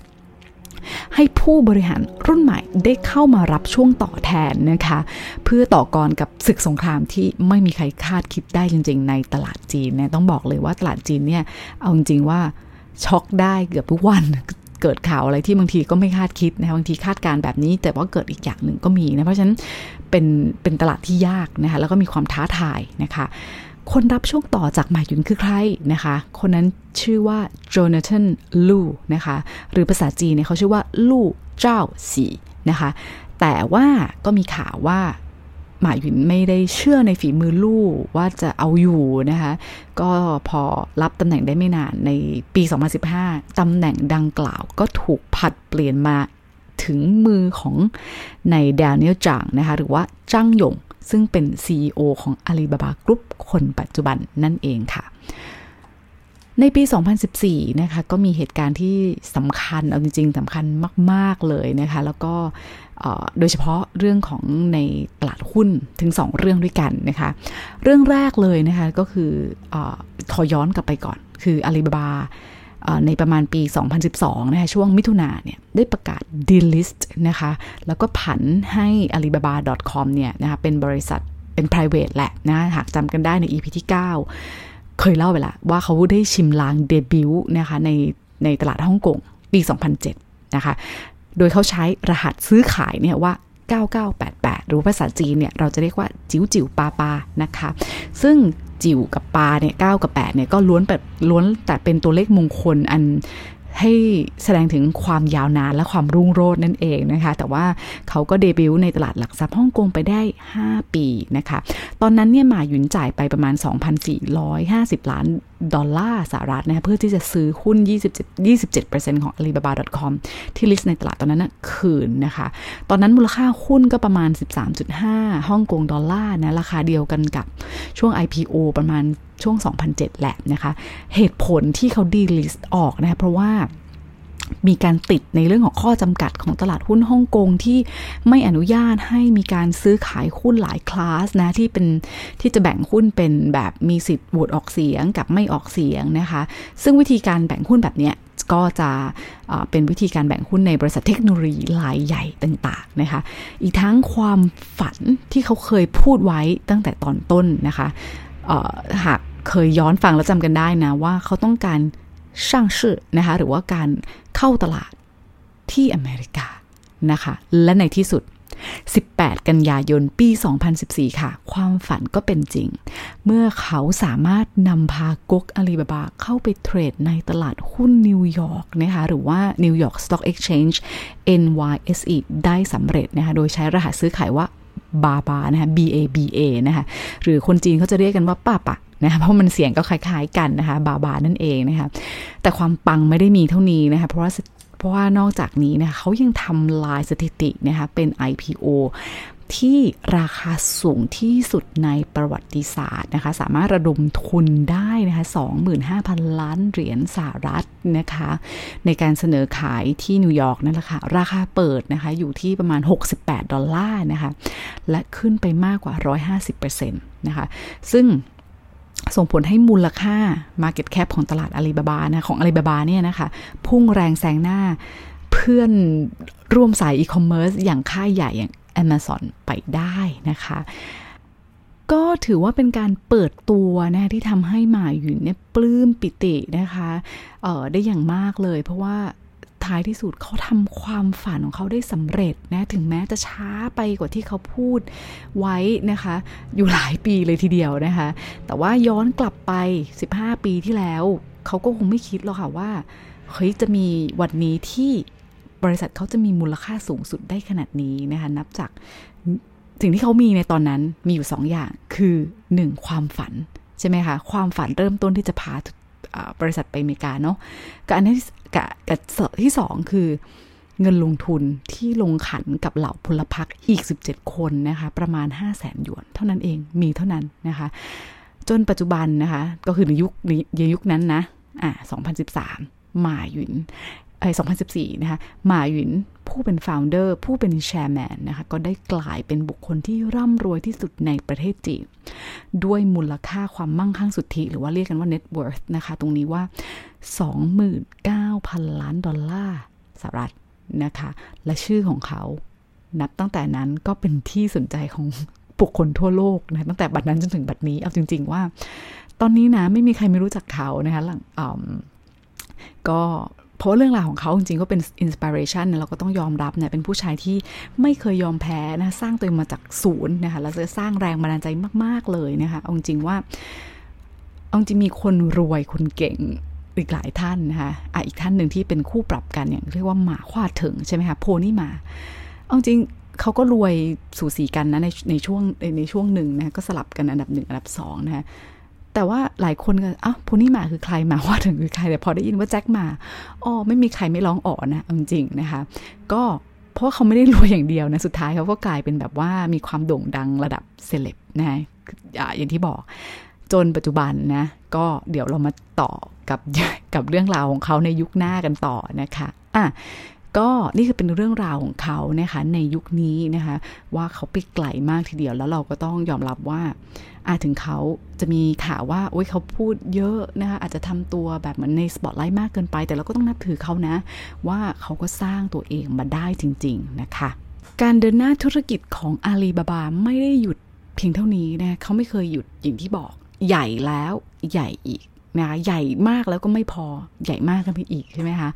ให้ผู้บริหารรุ่นใหม่ได้เข้ามารับช่วงต่อแทนนะคะ เพื่อต่อกรกับศึกสงครามที่ไม่มีใครคาดคิดได้จริง ๆ ในตลาดจีนนะต้องบอกเลยว่าตลาดจีนเนี่ยเอาจริงๆว่าช็อกได้เกือบทุกวัน เกิดข่าวอะไรที่บางทีก็ไม่คาดคิดนะบางทีคาดการแบบนี้ แต่ว่าเกิดอีกอย่างหนึ่งก็มีนะเพราะฉะนั้นเป็นเป็นตลาดที่ยากนะคะแล้วก็มีความท้าทายนะคะคนรับช่วงต่อจากหมายุนคือใครนะคะ คนนั้นชื่อว่าโจนาธานลู่นะคะ หรือภาษาจีนเนี่ยเขาชื่อว่าลู่เจ้าสีนะคะ แต่ว่าก็มีข่าวว่า หมาหยินไม่ได้เชื่อในฝีมือลูกว่าจะเอาอยู่นะคะ ก็พอรับตำแหน่งได้ไม่นานในปี 2015 ตำแหน่งดังกล่าวก็ถูกผัดเปลี่ยนมาถึงมือของในแดเนียลจางนะคะ หรือว่าจ้างหยง ซึ่งเป็น CEO ของอาลีบาบากรุ๊ปคนปัจจุบันนั่นเองค่ะในปี 2014 นะคะ ก็มีเหตุการณ์ที่สำคัญ เอาจริง ๆสำคัญมาก ๆ เลยนะคะ แล้วก็ โดยเฉพาะเรื่องของในตลาดหุ้นถึง 2 เรื่องด้วยกันนะคะ เรื่องแรกเลยนะคะก็คืออขอย้อนกลับไปก่อน คืออาลีบาบาในประมาณปี 2012 นะคะ ช่วงมิถุนาเนี่ย ได้ประกาศ delist นะคะ แล้วก็ผันให้ alibaba.com เนี่ยนะคะ เป็นบริษัทเป็น private แหละนะ หากจำกันได้ใน EP ที่ 9 เคยเล่าไปละว่าเขาได้ชิมลางเดบิวต์นะคะในในตลาดฮ่องกงปี 2007 นะคะ โดยเขาใช้รหัสซื้อขายเนี่ยว่า 9988 หรือภาษาจีนเนี่ยเราจะเรียกว่าจิ๋วจิ๋วปาปานะคะ ซึ่งจิ๋วกับปาเนี่ยเกับ8เนี่ยก็ล้วนแบบล้วนแต่เป็นตัวเลขมงคลอันให้แสดงถึงความยาวนานและความรุ่งโรจน์นั่นเองนะคะ แต่ว่าเขาก็เดบิวต์ในตลาดหลักทรัพย์ฮ่องกงไปได้ 5 ปีนะคะ ตอนนั้นเนี่ยหมาหยุนจ่ายไปประมาณ 2,450 ล้าน ดอลลาร์สหรัฐนะคะเพื่อที่จะซื้อหุ้น 27 27%ของ Alibaba.com ที่ list ในตลาดตอนนั้นนะคืนนะคะ ตอนนั้นมูลค่าหุ้นก็ประมาณ 13.5ฮ่องกงดอลลาร์นะราคาเดียวกันกับช่วง IPO ประมาณช่วง 2007 แหละนะคะ เหตุผลที่เขา delist ออกนะคะเพราะว่า มีการติดในเรื่องของข้อจำกัดของตลาดหุ้นฮ่องกงที่ไม่อนุญาตให้มีการซื้อขายหุ้นหลายคลาสนะที่เป็นที่จะแบ่งหุ้นเป็นแบบมีสิทธิ์โหวตออกเสียงกับไม่ออกเสียงนะคะ ซึ่งวิธีการแบ่งหุ้นแบบนี้ก็จะเป็นวิธีการแบ่งหุ้นในบริษัทเทคโนโลยีรายใหญ่ต่างๆนะคะ อีกทั้งความฝันที่เขาเคยพูดไว้ตั้งแต่ตอนต้นนะคะหากเคยย้อนฟังแล้วจำกันได้นะว่าเขาต้องการช่างชื่อนะคะหรือว่าการ เข้าตลาดที่อเมริกานะคะ และในที่สุด 18 กันยายนปี 2014 ค่ะ ความฝันก็เป็นจริง เมื่อเขาสามารถนำพากกอาลีบาบาเข้าไปเทรดในตลาดหุ้นนิวยอร์กนะคะ หรือว่า New York Stock Exchange NYSE ได้สำเร็จนะคะ โดยใช้รหัสซื้อขายว่าบาบานะคะ B A B A นะคะ หรือคนจีนเขาจะเรียกกันว่าป้าปะ นะคะเพราะมันเสียงก็คล้ายๆกันนะคะ บาบานั่นเองนะคะแต่ความปังไม่ได้มีเท่านี้นะคะเพราะว่าเพราะว่านอกจากนี้นะคะเขายังทำลายสถิตินะคะเป็น IPO ที่ราคาสูงที่สุดในประวัติศาสตร์นะคะ สามารถระดมทุนได้นะคะ25,000 ล้านเหรียญสหรัฐนะคะ ในการเสนอขายที่นิวยอร์กนั่นแหละค่ะ ราคาเปิดนะคะอยู่ที่ประมาณ 68 ดอลลาร์นะคะ และขึ้นไปมากกว่า 150%นะคะ ซึ่ง ส่งผลให้มูลค่า Market Cap ของตลาดอาลีบาบานะของอาลีบาบาเนี่ยนะคะ พุ่งแรงแซงหน้าเพื่อนร่วมสายอีคอมเมิร์ซอย่างค่ายใหญ่อย่าง Amazon ไปได้นะคะ ก็ถือว่าเป็นการเปิดตัวนะที่ทำให้หมาหยุนเนี่ยปลื้มปิตินะคะเออได้อย่างมากเลย เพราะว่า ท้ายที่สุดเขาทำความฝันของเขาได้สำเร็จนะถึงแม้จะช้าไปกว่าที่เขาพูดไว้นะคะ อยู่หลายปีเลยทีเดียวนะคะ แต่ว่าย้อนกลับไป 15 ปีที่แล้ว เขาก็คงไม่คิดหรอกค่ะว่าเฮ้ยจะมีวันนี้ที่บริษัทเขาจะมีมูลค่าสูงสุดได้ขนาดนี้นะคะนับจากสิ่งที่เขามีในตอนนั้นมีอยู่สองอย่างคือ 1. ความฝันใช่ไหมคะความฝันเริ่มต้นที่จะพาบริษัทไปอเมริกาเนาะกับอันนี้ กับกับที่สองคือเงินลงทุนที่ลงขันกับเหล่าพลพรรคอีก 17 คนนะคะ ประมาณ 5 0 0แสนหยวน เท่านั้นเองมีเท่านั้นนะคะ จนปัจจุบันนะคะ ก็คือในยุคในยุคนั้นนะอ่า2013 หมาหยุน ไอ2014 นะคะหมาหยุนผู้เป็นฟาวเดอร์ผู้เป็นแชร์แมนนะคะก็ได้กลายเป็นบุคคลที่ร่ำรวยที่สุดในประเทศจีนด้วยมูลค่าความมั่งคั่งสุทธิ หรือว่าเรียกกันว่า net worth นะคะ ตรงนี้ว่า 29,000 ล้านดอลลาร์สหรัฐนะคะ และชื่อของเขานับตั้งแต่นั้นก็เป็นที่สนใจของบุคคลทั่วโลกนะตั้งแต่บัดนั้นจนถึงบัดนี้ เอาจริง ๆ ว่า ตอนนี้นะไม่มีใครไม่รู้จักเขานะคะหลังก็เพราะเรื่องราวของเขาจริงๆก็เป็นอินสปิเรชันเราก็ต้องยอมรับเนี่ยเป็นผู้ชายที่ไม่เคยยอมแพ้นะสร้างตัวเองมาจากศูนย์นะคะแล้วจะสร้างแรงบันดาลใจมาก ๆเลยนะคะเอาจริงว่าเอาจริงมีคนรวยคนเก่งอีกหลายท่านนะคะอะอีกท่านหนึ่งที่เป็นคู่ปรับกันอย่างเรียกว่าหมาควาดถึงใช่ไหมคะโพนี่มา เอาจริงเขาก็รวยสูสีกันนะในในช่วงในช่วงหนึ่งนะก็สลับกันอันดับหนึ่งอันดับสองนะ แต่ว่าหลายคนก็อ้าวพูนี่มาคือใครมาว่าถึงคือใครแต่พอได้ยินว่าแจ็คมาอ๋อไม่มีใครไม่ร้องอ๋อนะจริงๆนะคะ ก็เพราะเขาไม่ได้รวยอย่างเดียวนะสุดท้ายเขาก็กลายเป็นแบบว่ามีความโด่งดังระดับเซเลบนะอย่างที่บอกจนปัจจุบันนะก็เดี๋ยวเรามาต่อกับกับเรื่องราวของเขาในยุคหน้ากันต่อนะคะอะ ก็นี่คือเป็นเรื่องราวของเขานะคะในยุคนี้นะคะว่าเขาไปไกลมากทีเดียว แล้วเราก็ต้องยอมรับว่าอาจถึงเขาจะมีข่าวว่าโอ้ยเขาพูดเยอะนะคะอาจจะทำตัวแบบเหมือนในสปอตไลท์มากเกินไป แต่เราก็ต้องนับถือเขานะ ว่าเขาก็สร้างตัวเองมาได้จริง ๆ นะคะ การเดินหน้าธุรกิจของอาลีบาบาไม่ได้หยุดเพียงเท่านี้นะเขาไม่เคยหยุดอย่างที่บอกใหญ่แล้วใหญ่อีกนะคะใหญ่มากแล้วก็ไม่พอใหญ่มากกันไปอีกใช่ไหมคะ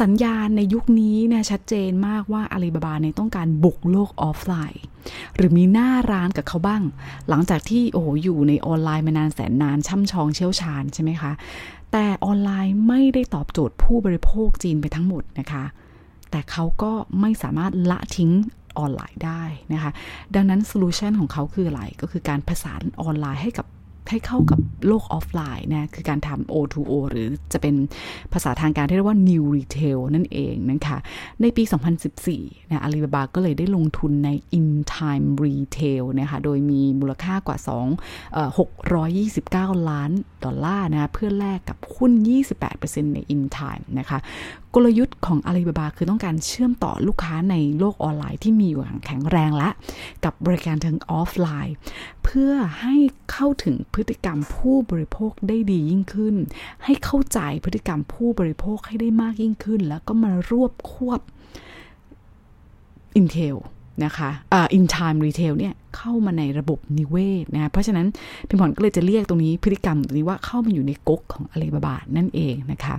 สัญญาณในยุคนี้เนี่ยชัดเจนมากว่าอาลีบาบาเนี่ยต้องการบุกโลกออฟไลน์ หรือมีหน้าร้านกับเขาบ้าง หลังจากที่โอ้อยู่ในออนไลน์มานานแสนนานช่ำชองเชี่ยวชาญใช่ไหมคะ แต่ออนไลน์ไม่ได้ตอบโจทย์ผู้บริโภคจีนไปทั้งหมดนะคะ แต่เขาก็ไม่สามารถละทิ้งออนไลน์ได้นะคะ ดังนั้น solution ของเขาคืออะไร ก็คือการผสานออนไลน์ให้กับ ให้เข้ากับโลกออฟไลน์นะคือการทำ O2O หรือจะเป็นภาษาทางการที่เรียกว่า New Retail นั่นเองนะคะในปี 2014นะอาลีบาบาก็เลยได้ลงทุนใน Intime Retail นะคะโดยมีมูลค่ากว่า2เอ่อ629 ล้านดอลลาร์นะเพื่อแลกกับหุ้น 28%ใน In Time นะคะกลยุทธ์ของอาลีบาบาคือต้องการเชื่อมต่อลูกค้าในโลกออนไลน์ที่มีอยู่อย่างแข็งแรงและ กับบริการทางออฟไลน์ เพื่อให้เข้าถึงพฤติกรรมผู้บริโภคได้ดียิ่งขึ้น ให้เข้าใจพฤติกรรมผู้บริโภคให้ได้มากยิ่งขึ้น แล้วก็มารวบควบ Intel นะคะอ่า in time retail เนี่ยเข้ามาในระบบนิเวศนะ เพราะฉะนั้นพิมพรก็เลยจะเรียกตรงนี้พฤติกรรมตรงนี้ว่าเข้ามาอยู่ในก๊กของอาลีบาบานั่นเองนะคะ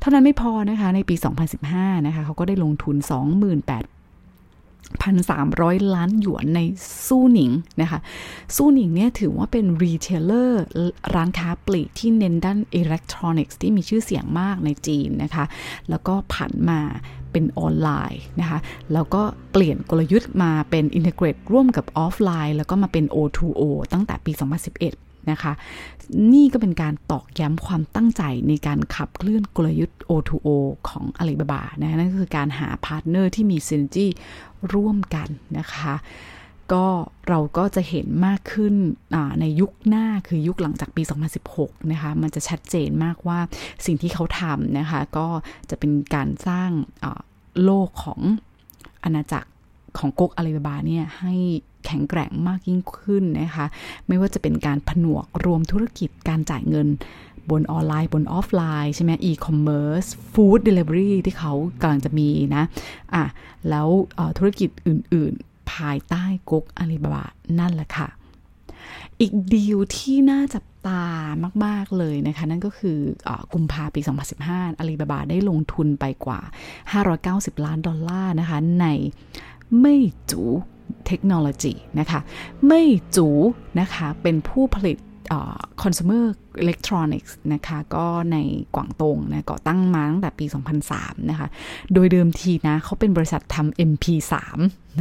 เท่านั้นไม่พอนะคะในปี 2015 นะคะเขาก็ได้ลงทุน 28 1,300 ล้านหยวนในสู้หนิงนะคะ สู้หนิงเนี่ยถือว่าเป็น retailer ร้านค้าปลีกที่เน้นด้านอิเล็กทรอนิกส์ที่มีชื่อเสียงมากในจีนนะคะ แล้วก็ผันมาเป็นออนไลน์นะคะ แล้วก็เปลี่ยนกลยุทธ์มาเป็น integrate ร่วมกับออฟไลน์ แล้วก็มาเป็น O2O ตั้งแต่ปี 2011นะคะ นี่ก็เป็นการตอกย้ำความตั้งใจในการขับเคลื่อนกลยุทธ์ O2O ของ Alibaba นะนั่นก็คือการหา partner ที่มี synergy ร่วมกันนะคะก็เราก็จะเห็นมากขึ้นในยุคหน้าคือยุคหลังจากปี 2016 นะคะ มันจะชัดเจนมากว่าสิ่งที่เขาทำนะคะ ก็จะเป็นการสร้างโลกของอาณาจักรของก๊กอาลีบาบาเนี่ยให้ แข็งแกร่งมากยิ่งขึ้นนะคะ ไม่ว่าจะเป็นการผนวกรวมธุรกิจการจ่ายเงินบนออนไลน์บนออฟไลน์ใช่ไหมอีคอมเมิร์ซ food delivery ที่เขากำลังจะมีนะอะแล้วธุรกิจอื่น ๆ ภายใต้ก๊กอาลีบาบานั่นแหละค่ะ อีกดีลที่น่าจับตามาก ๆ เลยนะคะ นั่นก็คืออกุมภาปี 2015อาลีบาบาได้ลงทุนไปกว่า 590 ล้านดอลลาร์นะคะ ใน Meizu เทคโนโลยีนะคะ Meizu นะคะ เป็นผู้ผลิต consumer electronics นะคะก็ในกวางตงนะก่อตั้งมาตั้งแต่ปี 2003 นะคะ โดยเดิมทีนะเขาเป็นบริษัททำ MP3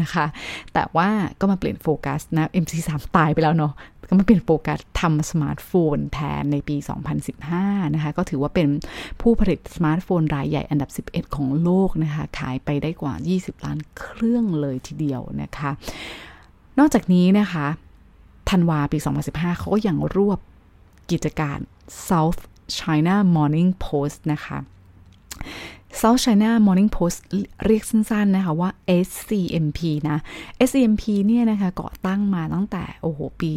นะคะ แต่ว่าก็มาเปลี่ยนโฟกัสนะ MP3 ตายไปแล้วเนาะก็มาเปลี่ยนโฟกัสทำสมาร์ทโฟนแทนในปี 2015 นะคะ ก็ถือว่าเป็นผู้ผลิตสมาร์ทโฟนรายใหญ่อันดับ 11 ของโลกนะคะ ขายไปได้กว่า 20 ล้านเครื่องเลยทีเดียวนะคะ นอกจากนี้นะคะ ธันวาปี 2015 เขาก็ยังรวบกิจการ South China Morning Post นะคะ South China Morning Post เรียกสั้นๆนะคะว่า SCMP นะ SCMP เนี่ยนะคะก่อตั้งมาตั้งแต่โอ้โหปี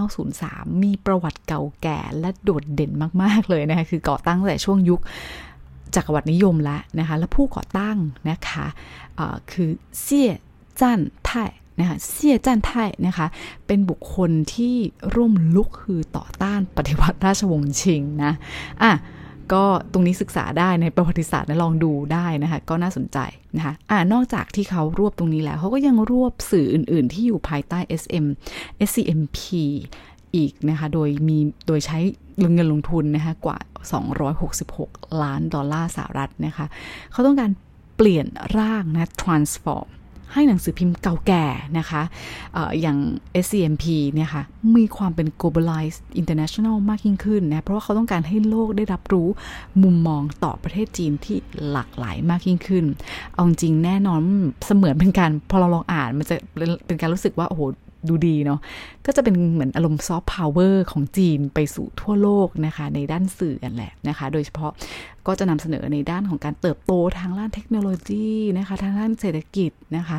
1903 มีประวัติเก่าแก่และโดดเด่นมากๆเลยนะคะคือก่อตั้งแต่ช่วงยุคจักรวรรดินิยมแล้วนะคะ และผู้ก่อตั้งนะคะะคือเซี่ยจั่นไท นะคะเซี่ยจันไทนะคะ เป็นบุคคลที่ร่วมลุกคือต่อต้านปฏิวัติราชวงศ์ชิงนะอะก็ตรงนี้ศึกษาได้ในประวัติศาสตร์นะลองดูได้นะคะ ก็น่าสนใจนะคะอ่านอกจากที่เขารวบตรงนี้แล้วเขาก็ยังรวบสื่ออื่น ๆ ที่อยู่ภายใต้ SM SCMP อีกนะคะ โดยมีโดยใช้เงินลงทุนนะคะกว่า 266 ล้านดอลลาร์สหรัฐนะคะ เขาต้องการเปลี่ยนร่างนะ transform ให้หนังสือพิมพ์เก่าแก่นะคะออย่าง SCMP เนี่ยค่ะ มีความเป็น globalized international มากยิ่งขึ้นนะ เพราะว่าเขาต้องการให้โลกได้รับรู้มุมมองต่อประเทศจีนที่หลากหลายมากยิ่งขึ้น เอาจริงแน่นอนเสมือนเป็นการพอเราลองอ่านมันจะเป็นการรู้สึกว่าโอ้โห ดูดีเนาะก็จะเป็นเหมือนอารมณ์ซอฟต์พาวเวอร์ของจีนไปสู่ทั่วโลกนะคะ ในด้านสื่อกันแหละนะคะ โดยเฉพาะก็จะนำเสนอในด้านของการเติบโตทางด้านเทคโนโลยีนะคะ ทางด้านเศรษฐกิจนะคะ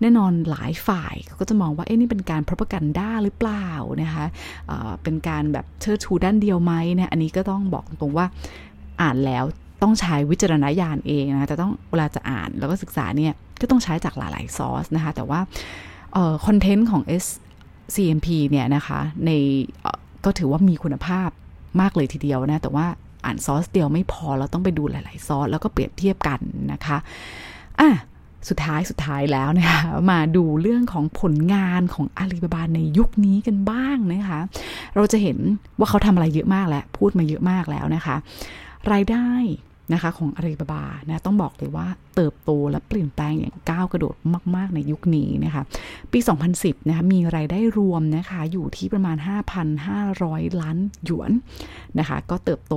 แน่นอนหลายฝ่ายก็จะมองว่าเอ๊ะนี่เป็นการพร o กันด้าหรือเปล่านะคะเเป็นการแบบเชิดชูด้านเดียวไหมเนี่ยอันนี้ก็ต้องบอกตรงว่าอ่านแล้วต้องใช้วิจารณญาณเองนะแต่ต้องเวลาจะอ่านแล้วก็ศึกษาเนี่ยก็ต้องใช้จากหลายๆซอสนะคะ แต่ว่า คอนเทนต์ของ SCMP เนี่ยนะคะในก็ถือว่ามีคุณภาพมากเลยทีเดียวนะ แต่ว่าอ่านซอสเดียวไม่พอเราต้องไปดูหลาย ๆ ซอส แล้วก็เปรียบเทียบกันนะคะอะสุดท้ายสุดท้ายแล้วนะคะมาดูเรื่องของผลงานของอาลีบาบาในยุคนี้กันบ้างนะคะ เราจะเห็นว่าเขาทำอะไรเยอะมากแล้ว พูดมาเยอะมากแล้วนะคะ รายได้ นะคะของอาลีบาบานะต้องบอกเลยว่าเติบโตและเปลี่ยนแปลงอย่างก้าวกระโดดมาก ๆ ในยุคนี้นะคะปี 2010นะคะมีรายได้รวมนะคะอยู่ที่ประมาณ 5,500 ล้านหยวนนะคะก็เติบโต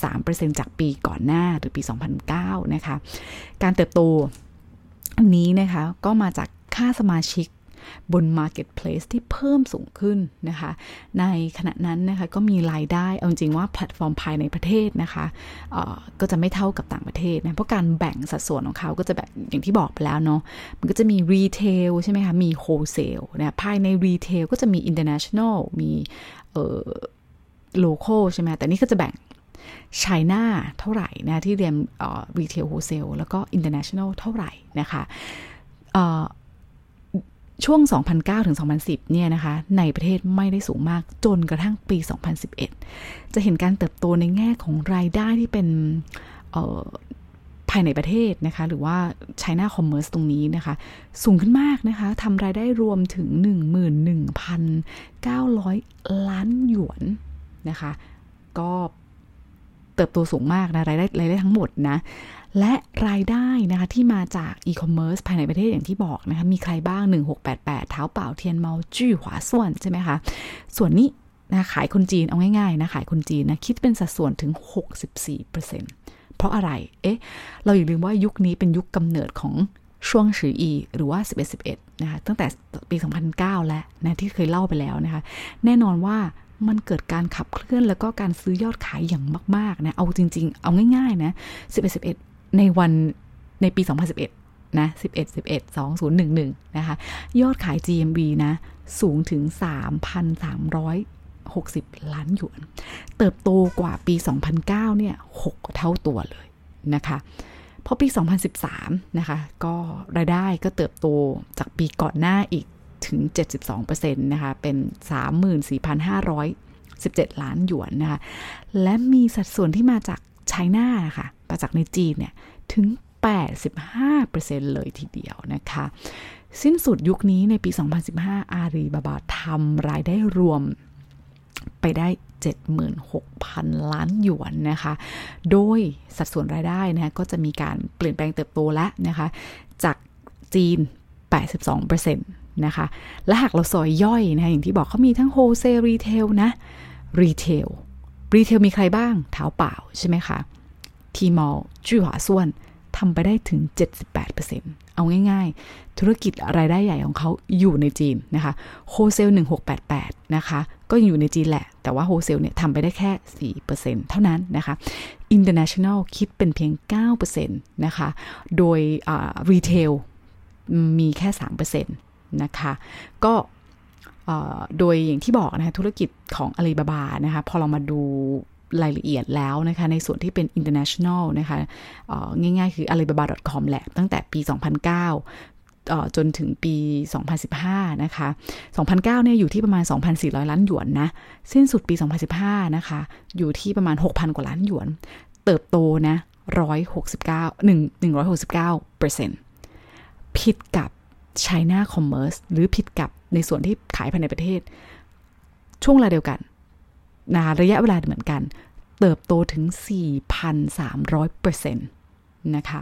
43%จากปีก่อนหน้าหรือปี 2009นะคะการเติบโตนี้นะคะก็มาจากค่าสมาชิก บน Marketplace ที่เพิ่มสูงขึ้นนะคะ ในขณะนั้นนะคะก็มีรายได้ เอาจริงว่าแพลตฟอร์มภายในประเทศนะคะก็จะไม่เท่ากับต่างประเทศนะ เพราะการแบ่งสัดส่วนของเขาก็จะแบบอย่างที่บอกไปแล้วเนาะ มันก็จะมี retail ใช่ไหมคะ มี wholesale นะ ภายใน retail ก็จะมี international มี local ใช่ไหม แต่นี่ก็จะแบ่ง China เท่าไหร่นะที่เรียนretail wholesale แล้วก็ international เท่าไหร่นะคะ ช่วง 2009 ถึง 2010 เนี่ยนะคะ ในประเทศไม่ได้สูงมากจนกระทั่งปี 2011 จะเห็นการเติบโตในแง่ของรายได้ที่เป็นภายในประเทศนะคะ หรือว่า China Commerce ตรงนี้นะคะ สูงขึ้นมากนะคะทำรายได้รวมถึง 11,900 ล้านหยวนนะคะ ก็ เติบโตสูงมากนะรายได้รายได้ทั้งหมดนะ และรายได้นะคะที่มาจากอีคอมเมิร์ซภายในประเทศอย่างที่บอกนะคะมีใครบ้าง 1688 เท้าเป่าเทียนเมาจื้อหวาส่วนใช่ไหมคะ ส่วนนี้นะขายคนจีนเอาง่ายๆนะขายคนจีนนะคิดเป็นสัดส่วนถึง 64%เพราะอะไร เอ๊ะ เราอย่าลืมว่ายุคนี้เป็นยุคกำเนิดของช่วงสืออี หรือว่า 1111 นะคะ ตั้งแต่ปี 2009 แล้วนะที่เคยเล่าไปแล้วนะคะ แน่นอนว่า มันเกิดการขับเคลื่อนแล้วก็การซื้อยอดขายอย่างมากๆนะ เอาจริง ๆ เอาง่าย ๆ นะ 1111 ในวันในปี 2011 นะ 11 11 2011 นะคะ ยอดขาย GMV นะ สูงถึง 3,360 ล้านหยวน เติบโตกว่าปี 2009 เนี่ย 6 เท่าตัวเลยนะคะพอปี 2013 นะคะ ก็รายได้ก็เติบโตจากปีก่อนหน้าอีก ถึง 72%นะคะเป็น 34,517 ล้านหยวนนะคะและมีสัดส่วนที่มาจากไชน่าค่ะมาจากในจีนเนี่ยถึง 85%เลยทีเดียวนะคะ สิ้นสุดยุคนี้ในปี 2015 อารีบาบาทำรายได้รวมไปได้ 76,000 ล้านหยวนนะคะ โดยสัดส่วนรายได้นะคะก็จะมีการเปลี่ยนแปลงเติบโตแล้วนะคะ จากจีน 82% นะคะ และหากเราซอยย่อยนะคะอย่างที่บอกเขามีทั้ง wholesale retail นะ retail retail มีใครบ้าง Taobao ใช่ไหมคะ Tmall Juhuasuan ทำไปได้ถึง 78%เอาง่ายๆ ธุรกิจรายได้ใหญ่ของเขาอยู่ในจีนนะคะ wholesale 1688 นะคะ ก็ยังอยู่ในจีนแหละ แต่ว่าโฮเซลเนี่ยทำไปได้แค่ 4%เท่านั้นนะคะ International คิดเป็นเพียง 9%นะคะ โดยรีเทลมีแค่ 3%น นะคะ ก็โดยอย่างที่บอกนะคะธุรกิจของอาลีบาบานะคะพอเรามาดูรายละเอียดแล้วนะคะในส่วนที่เป็น international นะคะง่ายๆ คือ alibaba.com แหละ ตั้งแต่ปี 2009 จนถึงปี 2015 นะคะ 2009 เนี่ยอยู่ที่ประมาณ 2,400 ล้านหยวนนะ สิ้นสุดปี 2015 นะคะ อยู่ที่ประมาณ 6,000 กว่าล้านหยวน เติบโตนะ 169 1 169เปอร์เซ็นต์ผิดกับ China Commerce หรือผิดกับในส่วนที่ขายภายในประเทศ ช่วงเวลาเดียวกันนะระยะเวลาเหมือนกัน เติบโตถึง 4,300%นะคะ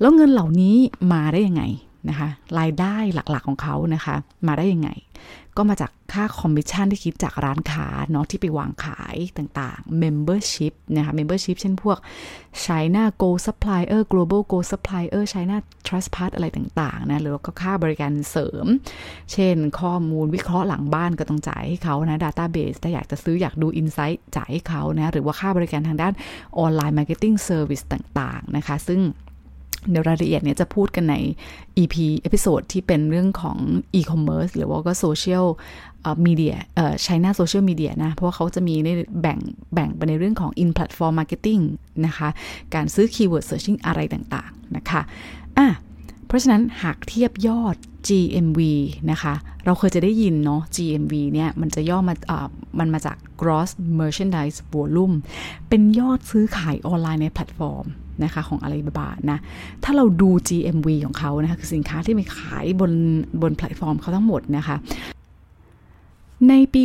แล้วเงินเหล่านี้มาได้ยังไงนะคะ รายได้หลักๆของเขานะคะ มาได้ยังไง ก็มาจากค่าคอมมิชชั่นที่คิดจากร้านค้าเนาะที่ไปวางขายต่างๆ membership นะคะ membership เช่นพวก China Gold Supplier Global Gold Supplier China TrustPass อะไรต่างๆนะหรือก็ค่าบริการเสริม เช่นข้อมูลวิเคราะห์หลังบ้านก็ต้องจ่ายให้เขานะ Database ถ้าอยากจะซื้ออยากดู Insight จ่ายให้เขานะ หรือว่าค่าบริการทางด้านonline Marketing Service ต่างๆนะคะ ซึ่ง เดี๋ยวรายละเอียดเนี่ยจะพูดกันใน EP episode ที่เป็นเรื่องของ e-commerce หรือว่าก็ social media เอ่อ China social media นะ เพราะว่าเขาจะมีในแบ่งแบ่งไปในเรื่องของ in platform marketing นะคะ การซื้อ keyword searching อะไรต่างๆนะคะอะเพราะฉะนั้นหากเทียบยอด GMV นะคะ เราเคยจะได้ยินเนาะ GMV เนี่ย มันจะย่อมาอ่ามันมาจาก gross merchandise volume เป็นยอดซื้อขายออนไลน์ในแพลตฟอร์ม นะคะของ Alibaba นะ ถ้าเราดู GMV ของเขานะคะคือสินค้าที่ไปขายบนบนแพลตฟอร์มเขาทั้งหมดนะคะในปี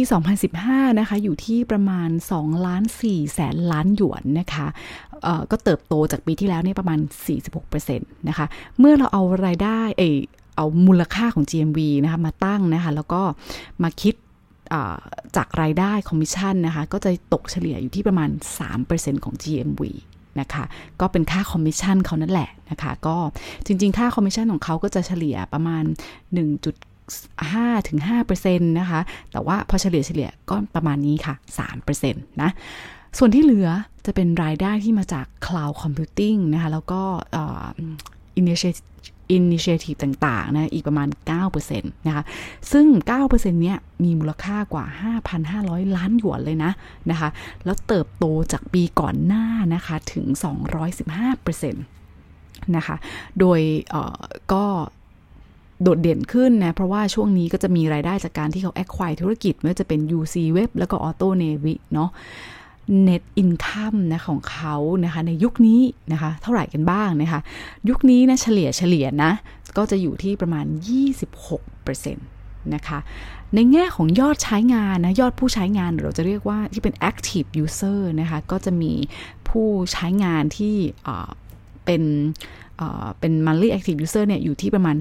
2015 นะคะ อยู่ที่ประมาณ2ล้าน4แสนล้านหยวนนะคะ ก็เติบโตจากปีที่แล้วเนี่ยประมาณ 46%นะคะ เมื่อเราเอารายได้เอเอามูลค่าของ GMV นะคะมาตั้งนะคะ แล้วก็มาคิดจากรายได้คอมมิชชั่นนะคะ ก็จะตกเฉลี่ยอยู่ที่ประมาณ 3%ของ GMV นะคะ ก็เป็นค่าคอมมิชชั่นเขานั่นแหละนะคะ ก็จริง ๆ ค่าคอมมิชชั่นของเขาก็จะเฉลี่ยประมาณ 1.5ถึง5%นะคะ แต่ว่าพอเฉลี่ยเฉลี่ยก็ประมาณนี้ค่ะ 3%นะ ส่วนที่เหลือจะเป็นรายได้ที่มาจาก Cloud Computing นะคะ แล้วก็ Initiative Initiative ต่างๆนะอีกประมาณ 9%นะคะซึ่ง 9%เนี้ยมีมูลค่ากว่า 5,500 ล้านหยวนเลยนะนะคะแล้วเติบโตจากปีก่อนหน้านะคะถึง 215%นะคะโดยก็โดดเด่นขึ้นนะ เพราะว่าช่วงนี้ก็จะมีรายได้จากการที่เขาแอคควายธุรกิจไม่ว่าจะเป็น UC Web แล้วก็ Auto Navy เนาะ net income นะของเขานะคะในยุคนี้นะคะเท่าไหร่กันบ้างนะคะยุคนี้นะเฉลี่ยเฉลี่ยนะก็จะอยู่ที่ประมาณ 26%นะคะในแง่ของยอดใช้งานนะยอดผู้ใช้งานเราจะเรียกว่าที่เป็น active user นะคะก็จะมีผู้ใช้งานที่เป็น เป็น monthly active user เนี่ยอยู่ที่ประมาณ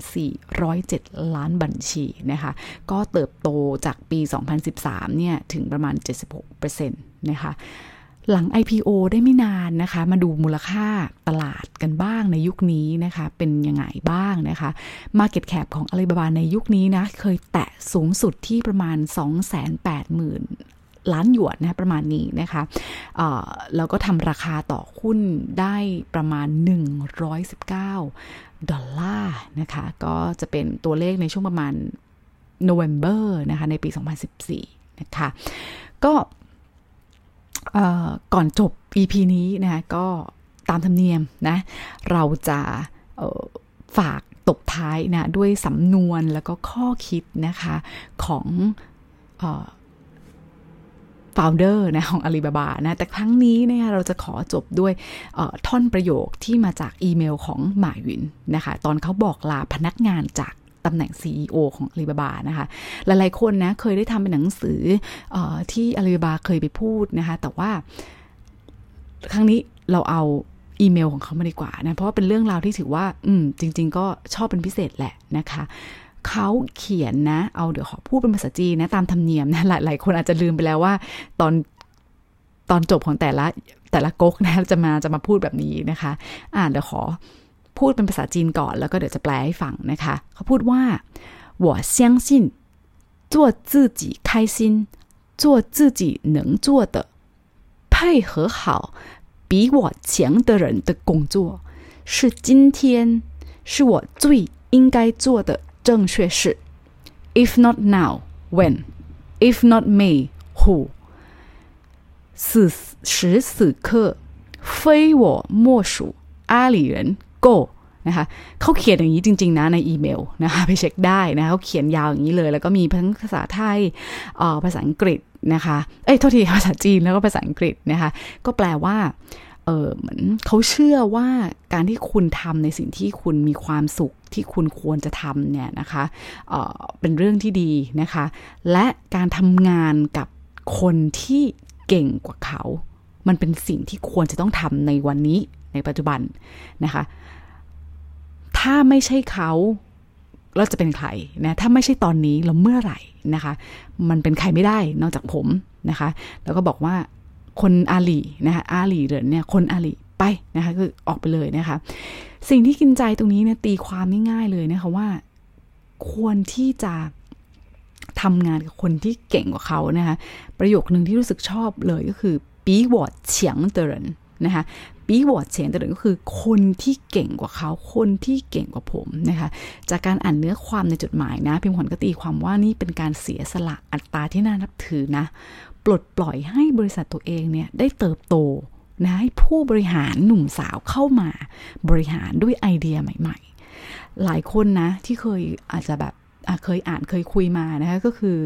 407 ล้านบัญชีนะคะ ก็เติบโตจากปี 2013 เนี่ยถึงประมาณ 76%นะคะ หลัง IPO ได้ไม่นานนะคะ มาดูมูลค่าตลาดกันบ้างในยุคนี้นะคะ เป็นยังไงบ้างนะคะ Market Cap ของ Alibaba ในยุคนี้นะ เคยแตะสูงสุดที่ประมาณ 280,000 ล้านหยวนนะประมาณนี้นะคะแล้วก็ทำราคาต่อหุ้นได้ประมาณ 119 ดอลลาร์นะคะ ก็จะเป็นตัวเลขในช่วงประมาณ November นะคะในปี 2014 นะคะ ก็ก่อนจบ EP นี้นะคะก็ตามธรรมเนียมนะเราจะฝากตบท้ายนะด้วยสำนวนแล้วก็ข้อคิดนะคะของ ฟาวเดอร์นะของอาลีบาบานะแต่ครั้งนี้เนี่ยเราจะขอจบด้วยท่อนประโยคที่มาจากอีเมลของหมาหวินนะคะ ตอนเขาบอกลาพนักงานจากตำแหน่ง CEO ของอาลีบาบานะคะ หลายๆคนนะเคยได้ทำเป็นหนังสืออที่อาลีบาบาเคยไปพูดนะคะ แต่ว่าครั้งนี้เราเอาอีเมลของเขามาดีกว่านะ เพราะว่าเป็นเรื่องราวที่ถือว่า อืม จริง ๆ ก็ชอบเป็นพิเศษแหละนะคะ เขาเขียนนะ เอาเดี๋ยวขอพูดเป็นภาษาจีนนะ ตามธรรมเนียมนะ หลายหลายคนอาจจะลืมไปแล้วว่า ตอนตอนจบของแต่ละแต่ละก๊กนะจะมาจะมาพูดแบบนี้นะคะ อ่านเดี๋ยวขอพูดเป็นภาษาจีนก่อน แล้วก็เดี๋ยวจะแปลให้ฟังนะคะ เขาพูดว่า我相信做自己开心做自己能做的配合好比我强的人的工作是今天是我最应该做的 正确是 if not now when if not me who 此时此刻非我莫属阿里人 go นะคะเขาเขียนอย่างนี้จริงๆนะในอีเมลนะคะไปเช็คได้นะเขาเขียนยาวอย่างนี้เลย แล้วก็มีทั้งภาษาไทยภาษาอังกฤษนะคะเอ้ยโทษทีภาษาจีนแล้วก็ภาษาอังกฤษนะคะก็แปลว่า เออเหมือนเขาเชื่อว่าการที่คุณทำในสิ่งที่คุณมีความสุขที่คุณควรจะทำเนี่ยนะคะเออเป็นเรื่องที่ดีนะคะ และการทำงานกับคนที่เก่งกว่าเขา มันเป็นสิ่งที่ควรจะต้องทำในวันนี้ในปัจจุบันนะคะ ถ้าไม่ใช่เขาเราจะเป็นใครนะถ้าไม่ใช่ตอนนี้เราเมื่อไหร่นะคะ มันเป็นใครไม่ได้นอกจากผมนะคะ แล้วก็บอกว่า คนอาลีนะคะอาลีเดินเนี่ยคนอาลีไปนะคะคือออกไปเลยนะคะ สิ่งที่กินใจตรงนี้เนี่ยตีความง่ายๆเลยนะคะว่า ควรที่จะทำงานกับคนที่เก่งกว่าเขานะคะประโยคหนึ่งที่รู้สึกชอบเลยก็คือปีวอดเฉียงเตอนนะคะปีวอดเฉียงเตอนก็คือคนที่เก่งกว่าเขา คนที่เก่งกว่าผมนะคะจากการอ่านเนื้อความในจดหมายนะพิมพ์ขวัญก็ตีความว่านี่เป็นการเสียสละอัตราที่น่านับถือนะ ปลดปล่อยให้บริษัทตัวเองเนี่ยได้เติบโตนะให้ผู้บริหารหนุ่มสาวเข้ามาบริหารด้วยไอเดียใหม่ ๆ หลายคนนะที่เคยอาจจะแบบเคยอ่านเคยคุยมานะคะก็คือ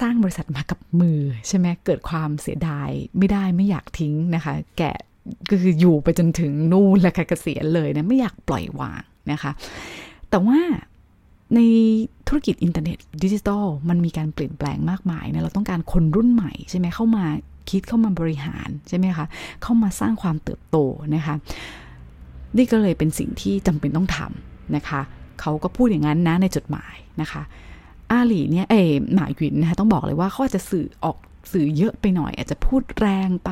สร้างบริษัทมากับมือใช่ไหมเกิดความเสียดายไม่ได้ไม่อยากทิ้งนะคะ แกะก็คืออยู่ไปจนถึงนู่นแล้วค่ะเกษียณเลยนะไม่อยากปล่อยวางนะคะ แต่ว่า ในธุรกิจอินเทอร์เน็ตดิจิทัลมันมีการเปลี่ยนแปลงมากมายนะเราต้องการคนรุ่นใหม่ใช่ไหมเข้ามาคิดเข้ามาบริหารใช่ไหมคะเข้ามาสร้างความเติบโตนะคะนี่ก็เลยเป็นสิ่งที่จำเป็นต้องทำนะคะเขาก็พูดอย่างนั้นนะในจดหมายนะคะ อาหลีเนี่ยเอหมาหยินนะคะต้องบอกเลยว่าเขาอาจจะสื่อออกสื่อเยอะไปหน่อย อาจจะพูดแรงไป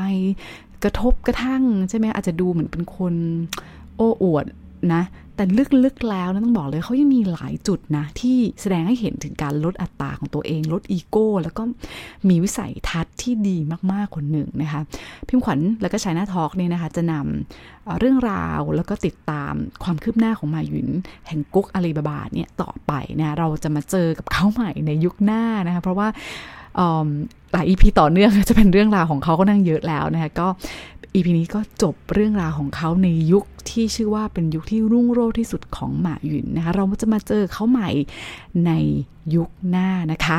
กระทบกระทั่งใช่ไหมอาจจะดูเหมือนเป็นคนโอ้อวด นะ แต่ลึกๆแล้วนะต้องบอกเลยเขายังมีหลายจุดนะ ที่แสดงให้เห็นถึงการลดอัตราของตัวเอง ลดอีโก้ แล้วก็มีวิสัยทัศน์ที่ดีมากๆคนหนึ่งนะคะ พิมขวัญแล้วก็ชายนาทอกเนี่ยนะคะ จะนำเรื่องราวแล้วก็ติดตามความคืบหน้าของมาหยุนแห่งกุ๊กอาลีบาบาเนี่ยต่อไปนะเราจะมาเจอกับเขาใหม่ในยุคหน้านะคะเพราะว่าหลายอีพีต่อเนื่องจะเป็นเรื่องราวของเขาก็นั่งเยอะแล้วนะคะก็ อีพีนี้ก็จบเรื่องราวของเขาในยุคที่ชื่อว่าเป็นยุคที่รุ่งโรจน์ที่สุดของหมาหยุนนะคะ เราจะมาเจอเขาใหม่ในยุคหน้านะคะ